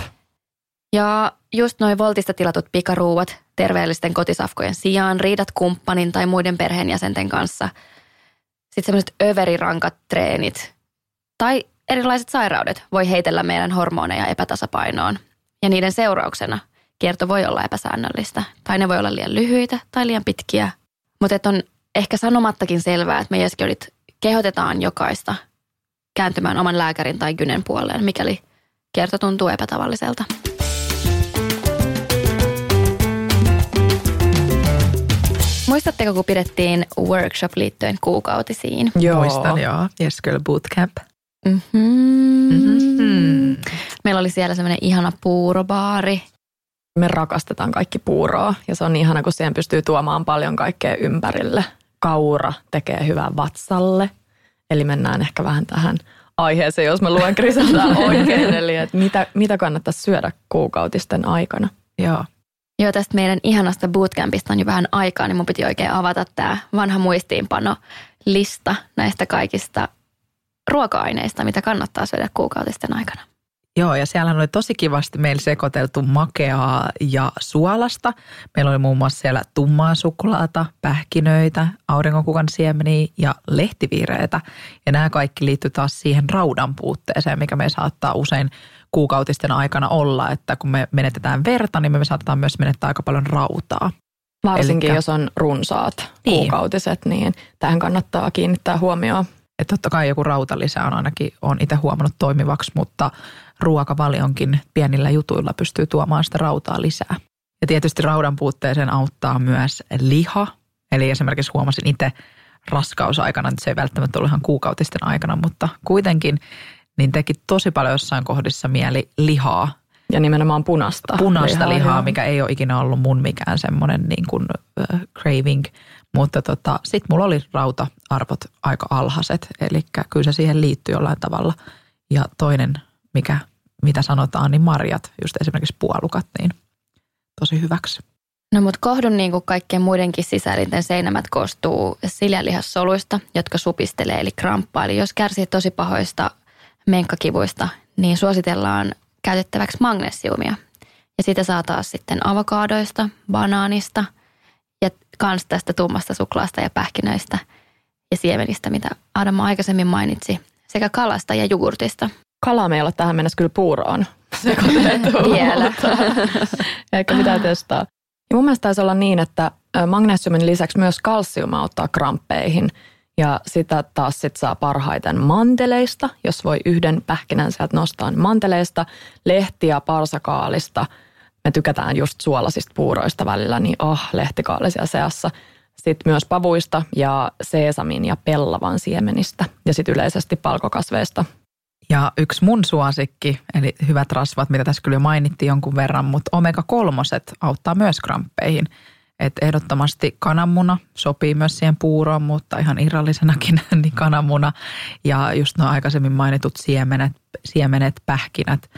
Ja just noin voltista tilatut pikaruuat terveellisten kotisafkojen sijaan, riidat kumppanin tai muiden perheenjäsenten kanssa. Sitten semmoiset överirankat treenit tai erilaiset sairaudet voi heitellä meidän hormoneja epätasapainoon. Ja niiden seurauksena kierto voi olla epäsäännöllistä tai ne voi olla liian lyhyitä tai liian pitkiä. Mutta on ehkä sanomattakin selvää, että me Jeskiolit kehotetaan jokaista kääntymään oman lääkärin tai gynen puoleen, mikäli kierto tuntuu epätavalliselta. Muistatteko, kun pidettiin workshop liittyen kuukautisiin? Joo. Muistan, joo. Yes Girl Bootcamp. Mm-hmm. Mm-hmm. Meillä oli siellä semmoinen ihana puurobaari. Me rakastetaan kaikki puuroa ja se on ihana, kun siihen pystyy tuomaan paljon kaikkea ympärille. Kaura tekee hyvää vatsalle. Eli mennään ehkä vähän tähän aiheeseen, jos mä luen Griseldaa oikein. Eli että mitä, mitä kannattaisi syödä kuukautisten aikana. Joo. Joo, tästä meidän ihanasta bootcampista on jo vähän aikaa, niin mun piti oikein avata tämä vanha muistiinpano lista näistä kaikista ruoka-aineista, mitä kannattaa syödä kuukautisten aikana. Joo, ja siellä oli tosi kivasti meillä sekoiteltu makeaa ja suolasta. Meillä oli muun muassa siellä tummaa suklaata, pähkinöitä, aurinkokukan siemeniä ja lehtiviireitä. Ja nämä kaikki liittyy taas siihen raudan puutteeseen, mikä me saattaa usein kuukautisten aikana olla, että kun me menetetään verta, niin me saatetaan myös menettää aika paljon rautaa. Varsinkin Elikkä- jos on runsaat Niin. kuukautiset, niin tähän kannattaa kiinnittää huomioon. Että totta kai joku rautalisä on ainakin, on itse huomannut toimivaksi, mutta ruokavalionkin pienillä jutuilla pystyy tuomaan sitä rautaa lisää. Ja tietysti raudan puutteeseen auttaa myös liha. Eli esimerkiksi huomasin itse raskausaikana, että se ei välttämättä ollut ihan kuukautisten aikana, mutta kuitenkin niin teki tosi paljon jossain kohdissa mieli lihaa, Ja nimenomaan punasta. punaista lihaa, joo. mikä ei ole ikinä ollut mun mikään semmoinen niin kuin äh, craving. Mutta tota, sitten mulla oli rauta-arvot aika alhaiset, eli kyllä se siihen liittyy jollain tavalla. Ja toinen, mikä, mitä sanotaan, niin marjat, just esimerkiksi puolukat, niin tosi hyväksi. No mutta kohdun niin kuin kaikkien muidenkin sisäelinten seinämät koostuu siljalihassoluista, jotka supistelee eli kramppaa. Eli jos kärsii tosi pahoista menkkakivuista, niin suositellaan käytettäväksi magnesiumia. Ja sitä saa taas sitten avokaadoista, banaanista kans tästä tummasta suklaasta ja pähkinöistä ja siemenistä, mitä Adam aikaisemmin mainitsi, sekä kalasta ja jogurtista. Kala meillä on tähän mennessä kyllä puuroon sekoitettu. Vielä. Eikä mitään testaa. Ja mun mielestä taisi olla niin, että magnesiumin lisäksi myös kalsium auttaa kramppeihin. Ja sitä taas sit saa parhaiten manteleista, jos voi yhden pähkinän sieltä nostaa niin manteleista, lehtiä, parsakaalista. Me tykätään just suolasista puuroista välillä, niin oh, lehtikaalisia seassa. Sitten myös pavuista ja seesamin ja pellavan siemenistä ja sitten yleisesti palkokasveista. Ja yksi mun suosikki, eli hyvät rasvat, mitä tässä kyllä jo mainittiin jonkun verran, mutta omega-kolmoset auttaa myös kramppeihin. Että ehdottomasti kananmuna sopii myös siihen puuroon, mutta ihan irrallisenakin niin kananmuna. Ja just nuo aikaisemmin mainitut siemenet, siemenet, pähkinät,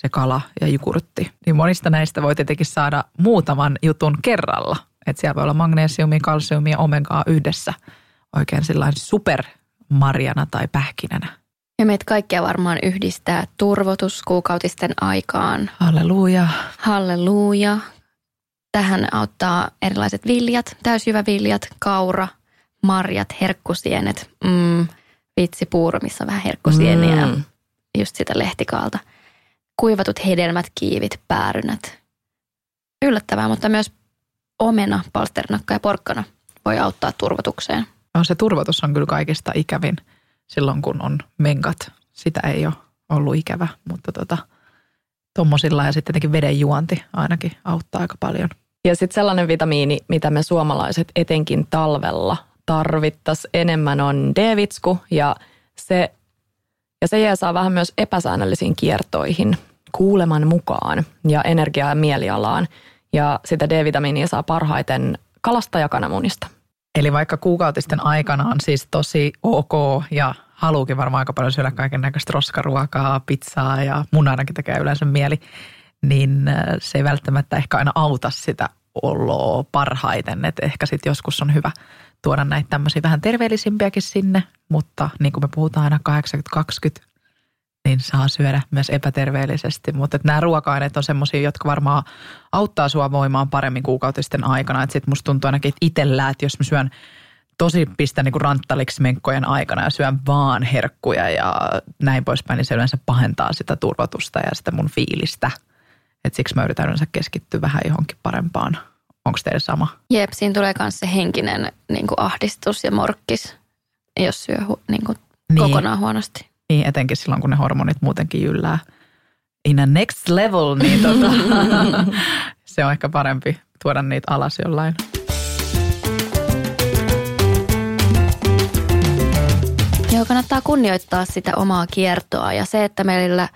se kala ja jogurtti. Niin monista näistä voi tietenkin saada muutaman jutun kerralla. Että siellä voi olla magnesiumia, kalsiumia ja omegaa yhdessä oikein sellainen supermarjana tai pähkinänä. Ja meitä kaikkia varmaan yhdistää turvotus kuukautisten aikaan. Halleluja. Halleluja. Tähän auttaa erilaiset viljat, täysjyväviljat, kaura, marjat, herkkusienet. Mm, vitsipuuro, missä on vähän herkkusieniä mm. just sitä lehtikaalta. Kuivatut hedelmät, kiivit, päärynät. Yllättävää, mutta myös omena, palsternakka ja porkkana voi auttaa turvotukseen. No, se turvotus on kyllä kaikista ikävin silloin, kun on menkat. Sitä ei ole ollut ikävä, mutta tota, tuommoisilla ja sitten tietenkin veden juonti ainakin auttaa aika paljon. Ja sitten sellainen vitamiini, mitä me suomalaiset etenkin talvella tarvittaisiin enemmän on D-vitsku ja se, ja se jää saa vähän myös epäsäännöllisiin kiertoihin kuuleman mukaan ja energiaa ja mielialaan. Ja sitä D-vitamiinia saa parhaiten kalasta ja. Eli vaikka kuukautisten aikana on siis tosi ok ja haluukin varmaan aika paljon syödä kaiken näköistä roskaruokaa, pizzaa ja mun ainakin tekee yleensä mieli, niin äh, se ei välttämättä ehkä aina auta sitä oloa parhaiten. Että ehkä sitten joskus on hyvä tuoda näitä tämmöisiä vähän terveellisimpiäkin sinne, mutta niin kuin me puhutaan aina 80-20, niin saa syödä myös epäterveellisesti. Mutta nämä ruoka-aineet on semmoisia, jotka varmaan auttaa sua voimaan paremmin kuukautisten aikana. Että sitten musta tuntuu ainakin, että itsellä, että jos mä syön tosi pistä niin ranttaliksi menkkojen aikana ja syön vaan herkkuja ja näin poispäin, niin se yleensä pahentaa sitä turvatusta ja sitä mun fiilistä. Et siksi mä yritän yleensä keskittyä vähän johonkin parempaan. Onko teille sama? Jep, siinä tulee myös se henkinen niin kuin ahdistus ja morkkis, jos syö niin kuin niin. kokonaan huonosti. Niin, etenkin silloin, kun ne hormonit muutenkin jyllää in a next level, niin tota, se on ehkä parempi tuoda niitä alas jollain. Joo, kannattaa kunnioittaa sitä omaa kiertoa ja se, että meillä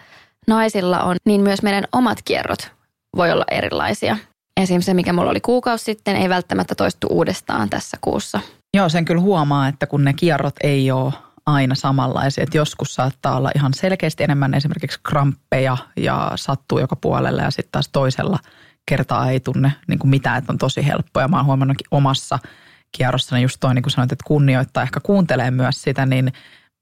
naisilla on, niin myös meidän omat kierrot voi olla erilaisia. Esimerkiksi se, mikä mulla oli kuukausi sitten, ei välttämättä toistu uudestaan tässä kuussa. Joo, sen kyllä huomaa, että kun ne kierrot ei ole aina samanlaisia. Että joskus saattaa olla ihan selkeästi enemmän esimerkiksi kramppeja ja sattuu joka puolella ja sitten taas toisella kertaa ei tunne niin kuin mitään, että on tosi helppoa. Ja mä oon huomannutkin omassa kierrossani just toi, niin kuin sanoit, että kunnioittaa, ehkä kuuntelee myös sitä, niin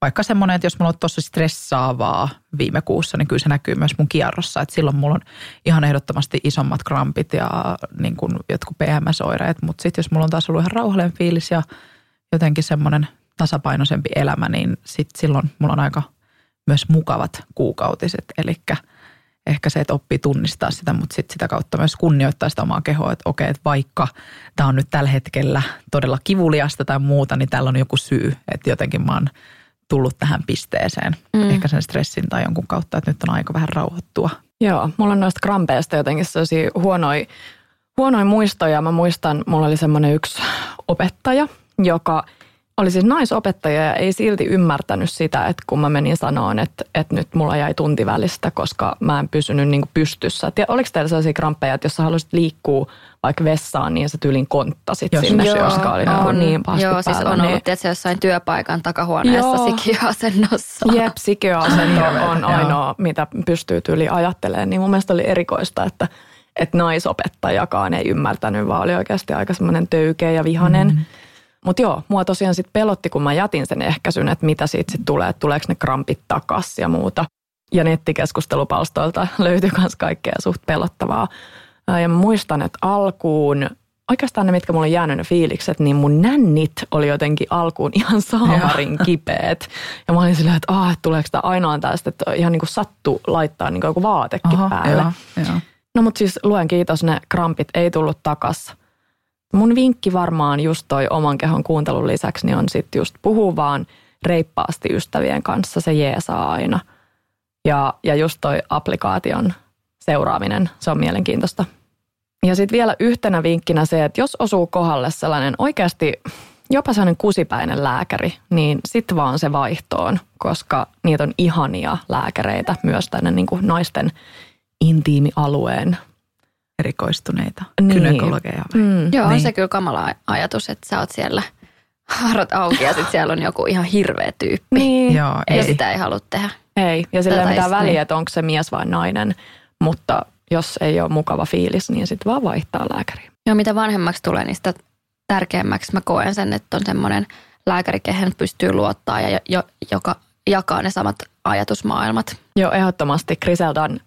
vaikka semmoinen, että jos mulla on tosi stressaavaa viime kuussa, niin kyllä se näkyy myös mun kierrossa. Että silloin mulla on ihan ehdottomasti isommat krampit ja niin kuin jotkut PMS-oireet. Mutta sitten jos mulla on taas ollut ihan rauhallinen fiilis ja jotenkin semmoinen tasapainoisempi elämä, niin sit silloin mulla on aika myös mukavat kuukautiset. Eli ehkä se, että oppii tunnistaa sitä, mutta sit sitä kautta myös kunnioittaa sitä omaa kehoa, että okei, että vaikka tämä on nyt tällä hetkellä todella kivuliasta tai muuta, niin tällä on joku syy, että jotenkin mä oon tullut tähän pisteeseen. Mm. Ehkä sen stressin tai jonkun kautta, että nyt on aika vähän rauhoittua. Joo, mulla on noista krampeista jotenkin sellaisia huonoja, huonoja muistoja. Mä muistan, mulla oli semmoinen yksi opettaja, joka – oli siis naisopettaja ja ei silti ymmärtänyt sitä, että kun mä menin sanoon, että, että nyt mulla jäi tunti välistä, koska mä en pysynyt niin pystyssä. Ja oliko teillä sellaisia kramppeja, että jos sä haluaisit liikkua vaikka vessaan, niin sä tyylin konttasit Jos, sinne, joo, koska oli niinku on, niin pahasti Joo, siis päällä, siis on ollut niin... jossain työpaikan takahuoneessa sikiöasennossa. Jep, sikiöasento on ainoa, mitä pystyy tyyli ajattelemaan. Niin mun mielestä oli erikoista, että, että naisopettajakaan ei ymmärtänyt, vaan oli oikeasti aika semmoinen töykeä ja vihanen. Mm. Mutta joo, mua tosiaan sitten pelotti, kun mä jätin sen ehkäisyn, että mitä siitä sitten tulee, että tuleeko ne krampit takas ja muuta. Ja nettikeskustelupalstoilta löytyy myös kaikkea suht pelottavaa. Ja mä muistan, että alkuun, oikeastaan ne, mitkä mulle on jäänyt ne fiilikset, niin mun nännit oli jotenkin alkuun ihan saamarin kipeät. Ja mä olin silleen, että, ah, että tuleeko tämä ainoa tästä, että ihan niin kuin sattu laittaa niin kuin joku vaatekin Aha, päälle. Joo, joo. No mutta siis luen kiitos, ne krampit ei tullut takas. Mun vinkki varmaan just toi oman kehon kuuntelun lisäksi niin on sitten just puhua vaan reippaasti ystävien kanssa, se jeesaa aina. Ja, ja just toi applikaation seuraaminen, se on mielenkiintoista. Ja sitten vielä yhtenä vinkkinä se, että jos osuu kohdalle sellainen oikeasti jopa sellainen kusipäinen lääkäri, niin sitten vaan se vaihtoon, koska niitä on ihania lääkäreitä myös tänne niin kuin naisten intiimialueen erikoistuneita niin. kynekologeja. Mm. Joo, niin. on se kyllä kamala ajatus, että sä oot siellä haarat auki ja sitten siellä on joku ihan hirveä tyyppi. Niin. Joo, ei. Ja sitä ei halua tehdä. Ei, ja sillä ei mitään väliä, niin. että onko se mies vai nainen, mutta jos ei ole mukava fiilis, niin sitten vaan vaihtaa lääkäriä. Joo, mitä vanhemmaksi tulee, niin sitä tärkeämmäksi mä koen sen, että on semmoinen lääkäri, kehen pystyy luottaa ja jo, joka jakaa ne samat ajatusmaailmat. Joo, ehdottomasti Griseldan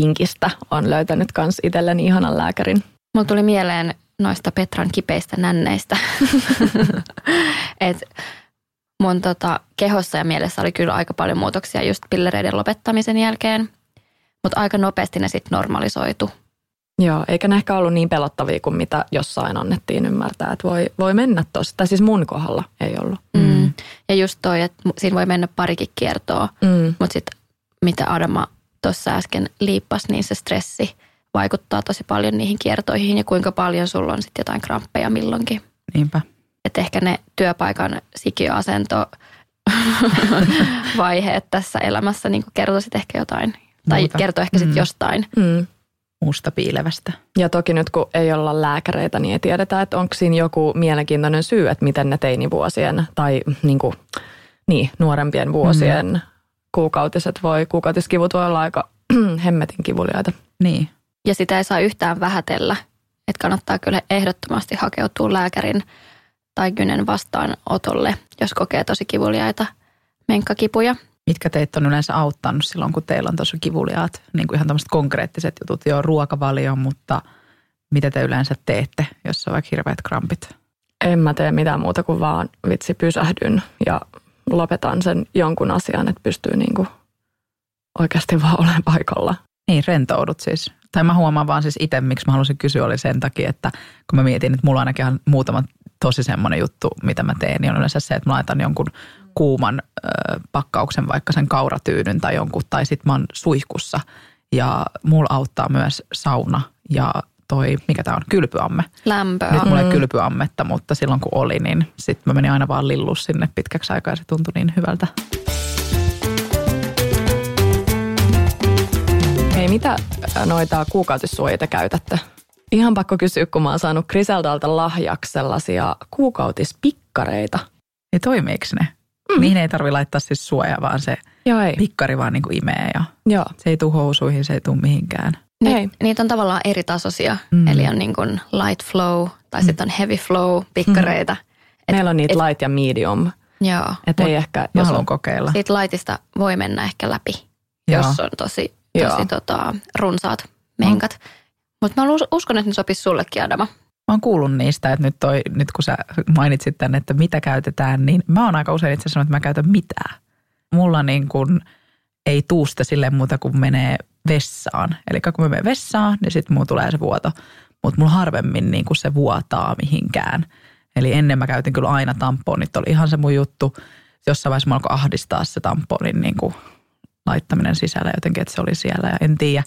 vinkistä on löytänyt kans itselleni ihanan lääkärin. Mulla tuli mieleen noista Petran kipeistä nänneistä. Et mun tota, kehossa ja mielessä oli kyllä aika paljon muutoksia just pillereiden lopettamisen jälkeen, mutta aika nopeasti ne sitten normalisoitu. Joo, eikä ne ehkä ollut niin pelottavia kuin mitä jossain annettiin ymmärtää, että voi, voi mennä tuossa. Tai siis mun kohdalla ei ollut. Mm. Ja just toi, että siinä voi mennä parikin kiertoa, Mm. mutta sitten mitä Adama tuossa äsken liippasi, niin se stressi vaikuttaa tosi paljon niihin kiertoihin ja kuinka paljon sulla on sitten jotain kramppeja milloinkin. Niinpä. Että ehkä ne työpaikan sikiöasento vaiheet tässä elämässä niin kertoisit ehkä jotain. Tai Muuta. kertoo ehkä sitten Mm. jostain. Mm. Muusta piilevästä. Ja toki nyt kun ei olla lääkäreitä, niin ei tiedetä, että onko siinä joku mielenkiintoinen syy, että miten ne teinivuosien tai niin kuin, niin, nuorempien vuosien mm. Kuukautiset voi, kuukautiskivut voi olla aika hemmetin kivuliaita. Niin. Ja sitä ei saa yhtään vähätellä. Että kannattaa kyllä ehdottomasti hakeutua lääkärin tai gynen vastaanotolle, jos kokee tosi kivuliaita menkkakipuja. Mitkä teitä on yleensä auttanut silloin, kun teillä on tosi kivuliaat, niin kuin ihan tämmöiset konkreettiset jutut, jo ruokavalio, mutta mitä te yleensä teette, jos on vaikka hirveät krampit? En mä tee mitään muuta kuin vaan vitsi pysähdyn ja lopetan sen jonkun asian, että pystyy niin kuin oikeasti vaan olemaan paikalla. Niin, rentoudut siis. Tai mä huomaan vaan siis itse, miksi mä halusin kysyä, oli sen takia, että kun mä mietin, että mulla ainakin muutama tosi semmoinen juttu, mitä mä teen, niin on yleensä se, että mä laitan jonkun kuuman ö, pakkauksen, vaikka sen kauratyynyn tai jonkun, tai sitten mä oon suihkussa. Ja mulla auttaa myös sauna ja toi, mikä tää on, kylpyamme. Lämpöä. Nyt mulla ei Mm. kylpyammetta, mutta silloin kun oli, niin sitten mä menin aina vaan lillu sinne pitkäksi aikaa ja se tuntui niin hyvältä. Hei, mitä noita kuukautissuojia käytätte? Ihan pakko kysyä, kun mä oon saanut Griseldalta lahjaksi sellaisia kuukautispikkareita. Ja toimiiko ne? Mm. Niihin ei tarvi laittaa siis suojaa, vaan se Joo, ei. pikkari vaan niin kuin imee ja Joo. se ei tule housuihin, se ei tule mihinkään. Ni, Ei. niitä on tavallaan eri tasoisia. Mm. Mm. Eli on niin kuin light flow tai mm. sitten on heavy flow pikkareita. Et, Meillä on niitä et- light ja medium. Joo. Että ei ehkä, jos haluan on, kokeilla. Siitä lightista voi mennä ehkä läpi, Joo. jos on tosi, Joo. tosi tota, runsaat menkat. Mutta mä us- uskon, että ne sopisi sullekin, Adama. Mä oon kuullut niistä, että nyt, toi, nyt kun sä mainitsit tänne, että mitä käytetään, niin mä oon aika usein itse sanonut, että mä en käytä mitään. Mulla niin kun ei tuusta sille muuta kuin menee vessaan. Eli kun mä menen vessaan, niin sitten mulla tulee se vuoto. Mutta mulla harvemmin niin kuin se vuotaa mihinkään. Eli ennen mä käytin kyllä aina tamponit, oli ihan se mun juttu. Jossain vaiheessa mä alkoi ahdistaa se tamponin niin kuin laittaminen sisällä jotenkin, että se oli siellä ja en tiedä.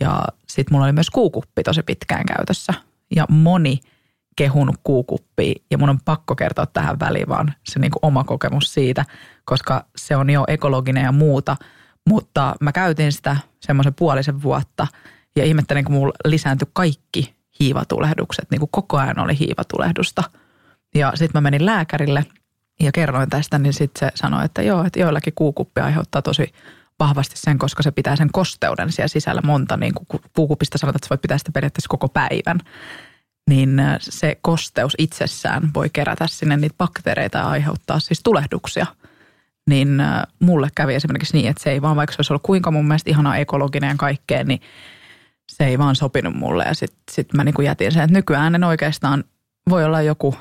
Ja sitten mulla oli myös kuukuppi tosi pitkään käytössä. Ja moni kehunut kuukuppi ja mun on pakko kertoa tähän väliin vaan se niin kuin oma kokemus siitä, koska se on jo ekologinen ja muuta. Mutta mä käytin sitä semmoisen puolisen vuotta ja ihmettelin, kun mulla lisääntyi kaikki hiivatulehdukset. Niin kuin koko ajan oli hiivatulehdusta. Ja sitten mä menin lääkärille ja kerroin tästä, niin sitten se sanoi, että joo, että joillakin kuukuppi aiheuttaa tosi vahvasti sen, koska se pitää sen kosteuden siellä sisällä monta, niin kuin puukupista sanotaan, että sä voit pitää sitä periaatteessa koko päivän. Niin äh, se kosteus itsessään voi kerätä sinne niitä bakteereita ja aiheuttaa siis tulehduksia. Niin äh, mulle kävi esimerkiksi niin, että se ei vaan, vaikka se olisi ollut kuinka mun mielestä ihana ekologinen ja kaikkea, niin se ei vaan sopinut mulle. Ja sitten sit mä niin kuin jätin sen, että nykyään en oikeastaan voi olla joku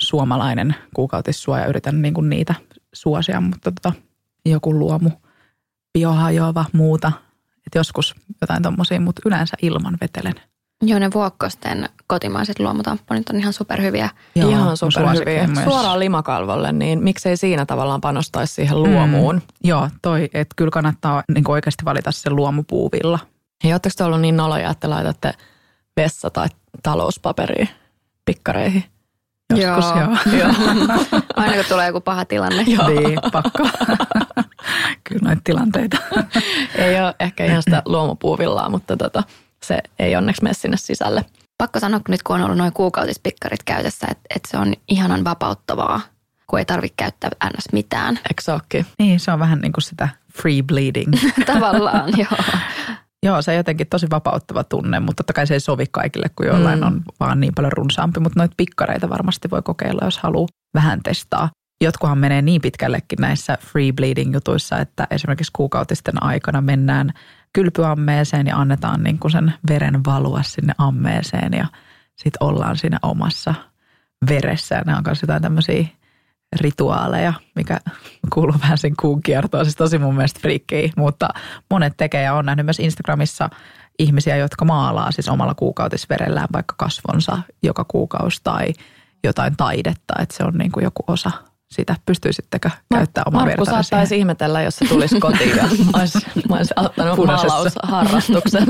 suomalainen kuukautissuoja, yritän niin kuin niitä suosia, mutta tota, joku luomu, biohajoava, muuta. Et joskus jotain tommosia, mutta yleensä ilman vetelen. Joo, ne vuokkosten kotimaiset luomutamponit on ihan superhyviä. Joo, Ihan superhyviä. Suoraan limakalvolle, niin miksei siinä tavallaan panostaisi siihen luomuun. Mm. Joo, toi, että kyllä kannattaa niin oikeasti valita se luomupuuvilla. Hei, ootteko te ollut niin noloja, että laitatte vessa- tai talouspaperia pikkareihin? Joskus joo. joo. Aina kun tulee joku paha tilanne. Joo. niin, pakko. kyllä noita tilanteita. ei ole ehkä ihan sitä luomupuuvillaa, mutta tota, se ei onneksi mene sinne sisälle. Pakko sanoa, kun nyt kun on ollut noin kuukautispikkarit käytössä, että, että se on ihanan vapauttavaa, kun ei tarvitse käyttää ns. mitään. Eikö ookin? niin, se on vähän niin kuin sitä free bleeding. Tavallaan, joo. Joo, se on jotenkin tosi vapauttava tunne, mutta totta kai se ei sovi kaikille, kun jollain mm. on vaan niin paljon runsaampi. Mutta noita pikkareita varmasti voi kokeilla, jos haluaa vähän testaa. Jotkuhan menee niin pitkällekin näissä free bleeding jutuissa, että esimerkiksi kuukautisten aikana mennään kylpyammeeseen ja annetaan niin kuin sen veren valua sinne ammeeseen ja sitten ollaan siinä omassa veressä. Ja nämä on myös jotain tämmöisiä rituaaleja, mikä kuuluu vähän sen kuun kiertoon. Siis tosi mun mielestä friikkejä, mutta monet tekee ja on nähnyt myös Instagramissa ihmisiä, jotka maalaa siis omalla kuukautisverellään vaikka kasvonsa joka kuukausi tai jotain taidetta, että se on niin kuin joku osa sitä. Pystyisittekö käyttää omaa Markku verta saattaisi siihen? ihmetellä, jos se tulisi kotiin ja mä olisin, mä olisin aloittanut Punaisessa. maalausharrastuksen.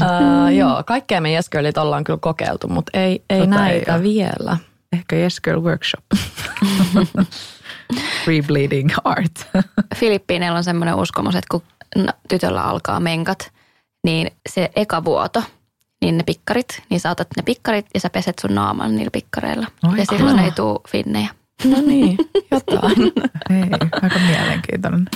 uh, joo, kaikkea me Yes Girlit ollaan kyllä kokeiltu, mutta ei, ei Tota ei näitä oo. vielä. Ehkä Yes Girl Workshop. Free bleeding art. Filippiineillä on semmoinen uskomus, että kun tytöllä alkaa menkat, niin se eka vuoto, niin ne pikkarit, niin sä otat ne pikkarit ja sä peset sun naaman niillä pikkareilla. Oi, ja silloin aa. ei tule finnejä. No niin, jotain. Ei, aika mielenkiintoinen.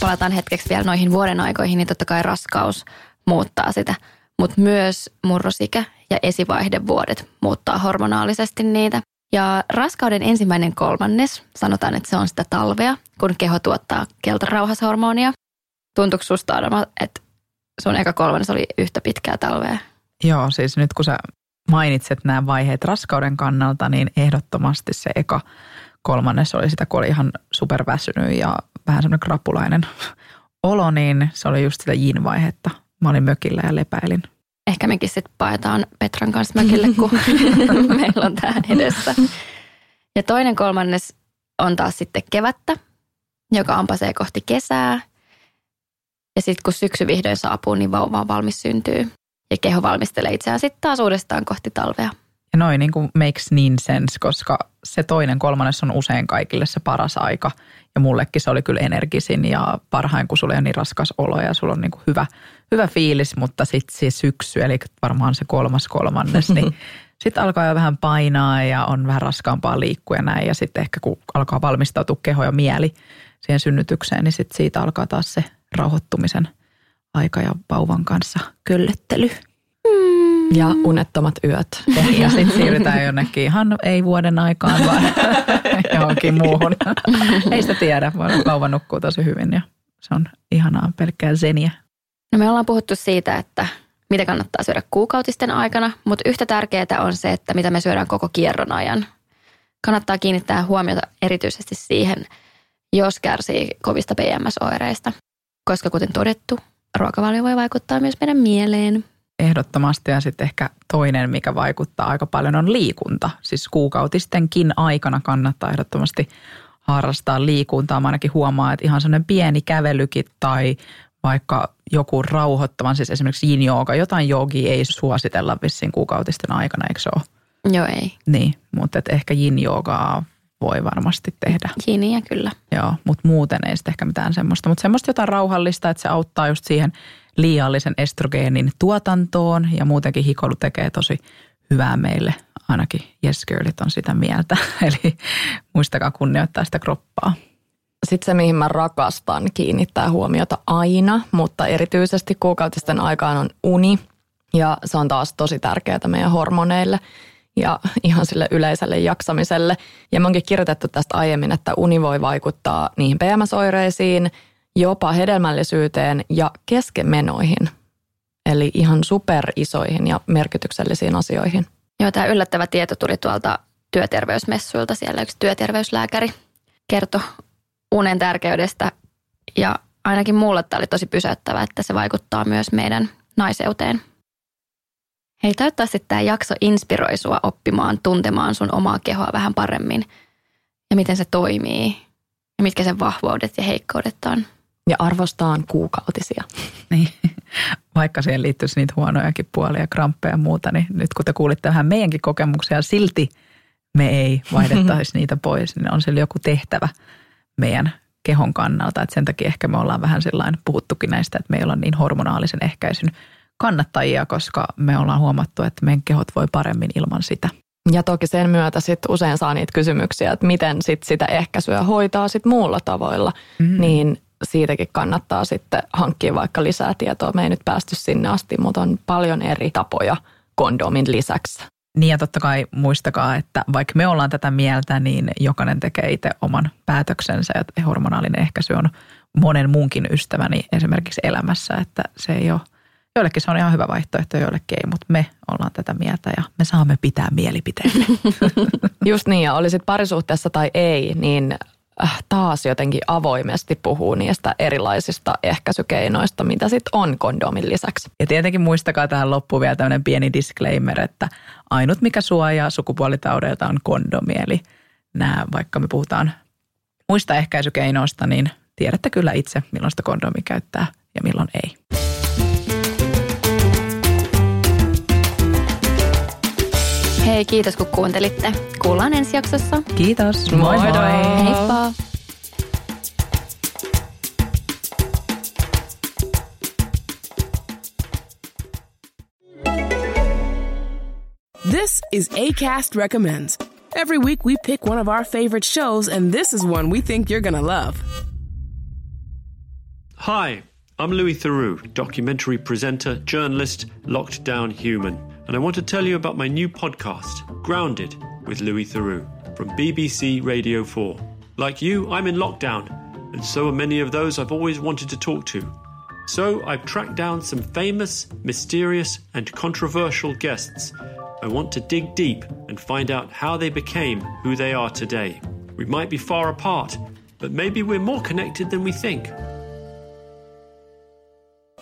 Palataan hetkeksi vielä noihin vuoden aikoihin, niin totta kai raskaus muuttaa sitä. Mutta myös murrosikä ja esivaihdevuodet muuttaa hormonaalisesti niitä. Ja raskauden ensimmäinen kolmannes, sanotaan, että se on sitä talvea, kun keho tuottaa keltarauhashormonia. Tuntuuko susta, Adama, että sun eka kolmannes oli yhtä pitkää talvea? Joo, siis nyt kun sä mainitset nämä vaiheet raskauden kannalta, niin ehdottomasti se eka kolmannes oli sitä, kun oli ihan superväsynyt ja vähän semmoinen krapulainen olo, niin se oli just sitä jin-vaihetta. Mä olin mökillä ja lepäilin. Ehkä mekin sitten paetaan Petran kanssa mökille, kun meillä on tämä edessä. Ja toinen kolmannes on taas sitten kevättä, joka ampasee kohti kesää. Ja sitten kun syksy vihdoin saapuu, niin vauva on valmis syntyy. Ja keho valmistelee itseään sitten taas uudestaan kohti talvea. Ja noin niin kuin makes niin sense, koska se toinen kolmannes on usein kaikille se paras aika. Ja mullekin se oli kyllä energisin ja parhain, kun sulla ei ole niin raskas olo ja sulla on niin kuin hyvä, hyvä fiilis, mutta sitten se syksy, eli varmaan se kolmas kolmannes, niin sitten alkaa jo vähän painaa ja on vähän raskaampaa liikkua ja näin. Ja sitten ehkä kun alkaa valmistautua keho ja mieli siihen synnytykseen, niin sitten siitä alkaa taas se rauhoittumisen aika ja vauvan kanssa köllöttely. Ja unettomat yöt. Ja sitten siirrytään jonnekin ihan ei vuoden aikaan, vaan johonkin muuhun. Ei sitä tiedä, vaan vauva nukkuu tosi hyvin ja se on ihanaa pelkkää zeniä. No me ollaan puhuttu siitä, että mitä kannattaa syödä kuukautisten aikana, mutta yhtä tärkeää on se, että mitä me syödään koko kierron ajan. Kannattaa kiinnittää huomiota erityisesti siihen, jos kärsii kovista PMS-oireista, koska kuten todettu, ruokavalio voi vaikuttaa myös meidän mieleen. Ehdottomasti ja sitten ehkä toinen, mikä vaikuttaa aika paljon on liikunta. Siis kuukautistenkin aikana kannattaa ehdottomasti harrastaa liikuntaa. Mä ainakin huomaan, että ihan sellainen pieni kävelykin tai vaikka joku rauhoittavan, siis esimerkiksi yin jooga, jotain joogia ei suositella vissiin kuukautisten aikana, eikö se ole? Joo ei, Niin, mutta et ehkä yin joogaa voi varmasti tehdä. jiniä kyllä. Joo, mutta muuten ei sitten ehkä mitään semmoista. Mutta semmoista jotain rauhallista, että se auttaa just siihen liiallisen estrogeenin tuotantoon ja muutenkin hikoilu tekee tosi hyvää meille. Ainakin Yes Girlit on sitä mieltä. Eli muistakaa kunnioittaa sitä kroppaa. Sitten se, mihin mä rakastan kiinnittää huomiota aina, mutta erityisesti kuukautisten aikaan on uni. Ja se on taas tosi tärkeää meidän hormoneille ja ihan sille yleiselle jaksamiselle. Ja me onkin kirjoitettu tästä aiemmin, että uni voi vaikuttaa niihin PMS-oireisiin, jopa hedelmällisyyteen ja keskenmenoihin. Eli ihan super isoihin ja merkityksellisiin asioihin. Joo, tämä yllättävä tieto tuli tuolta työterveysmessuilta. Siellä yksi työterveyslääkäri kertoi unen tärkeydestä ja ainakin mulle tämä oli tosi pysäyttävä, että se vaikuttaa myös meidän naiseuteen. Hei, toivottavasti tämä jakso inspiroi sua oppimaan tuntemaan sun omaa kehoa vähän paremmin ja miten se toimii ja mitkä sen vahvuudet ja heikkoudet on. Ja arvostaan kuukautisia. Niin, vaikka siihen liittyisi niitä huonojakin puolia, kramppeja ja muuta, niin nyt kun te kuulitte vähän meidänkin kokemuksia, silti me ei vaihdettaisi niitä pois, niin on sillä joku tehtävä meidän kehon kannalta. Et sen takia ehkä me ollaan vähän sellainen puhuttukin näistä, että me ei olla niin hormonaalisen ehkäisyn kannattajia, koska me ollaan huomattu, että meidän kehot voi paremmin ilman sitä. Ja toki sen myötä sit usein saa niitä kysymyksiä, että miten sit sitä ehkäisyä hoitaa sit muulla tavoilla, mm. niin siitäkin kannattaa sitten hankkia vaikka lisää tietoa. Me ei nyt päästy sinne asti, mutta on paljon eri tapoja kondomin lisäksi. Niin ja totta kai muistakaa, että vaikka me ollaan tätä mieltä, niin jokainen tekee itse oman päätöksensä ja hormonaalinen ehkäisy on monen muunkin ystäväni esimerkiksi elämässä, että se ei ole, joillekin se on ihan hyvä vaihtoehto, joillekin ei, mutta me ollaan tätä mieltä ja me saamme pitää mielipiteemme. Just niin ja olisit parisuhteessa tai ei, niin taas jotenkin avoimesti puhuu niistä erilaisista ehkäisykeinoista, mitä sitten on kondomin lisäksi. Ja tietenkin muistakaa tähän loppuun vielä tämmöinen pieni disclaimer, että ainut mikä suojaa sukupuolitaudeilta on kondomi. Eli nämä, vaikka me puhutaan muista ehkäisykeinoista, niin tiedätte kyllä itse, milloin sitä kondomi käyttää ja milloin ei. Hei, kiitos kun kuuntelitte. Kuullaan ensi jaksossa. Kiitos. Moi moi. moi. Heippa. This is ACAST Recommends. Every week we pick one of our favorite shows, and this is one we think you're going to love. Hi, I'm Louis Theroux, documentary presenter, journalist, locked down human and I want to tell you about my new podcast, Grounded with Louis Theroux, from BBC Radio 4. Like you, I'm in lockdown, and so are many of those I've always wanted to talk to. So I've tracked down some famous, mysterious, and controversial guests. I want to dig deep and find out how they became who they are today. We might be far apart, but maybe we're more connected than we think.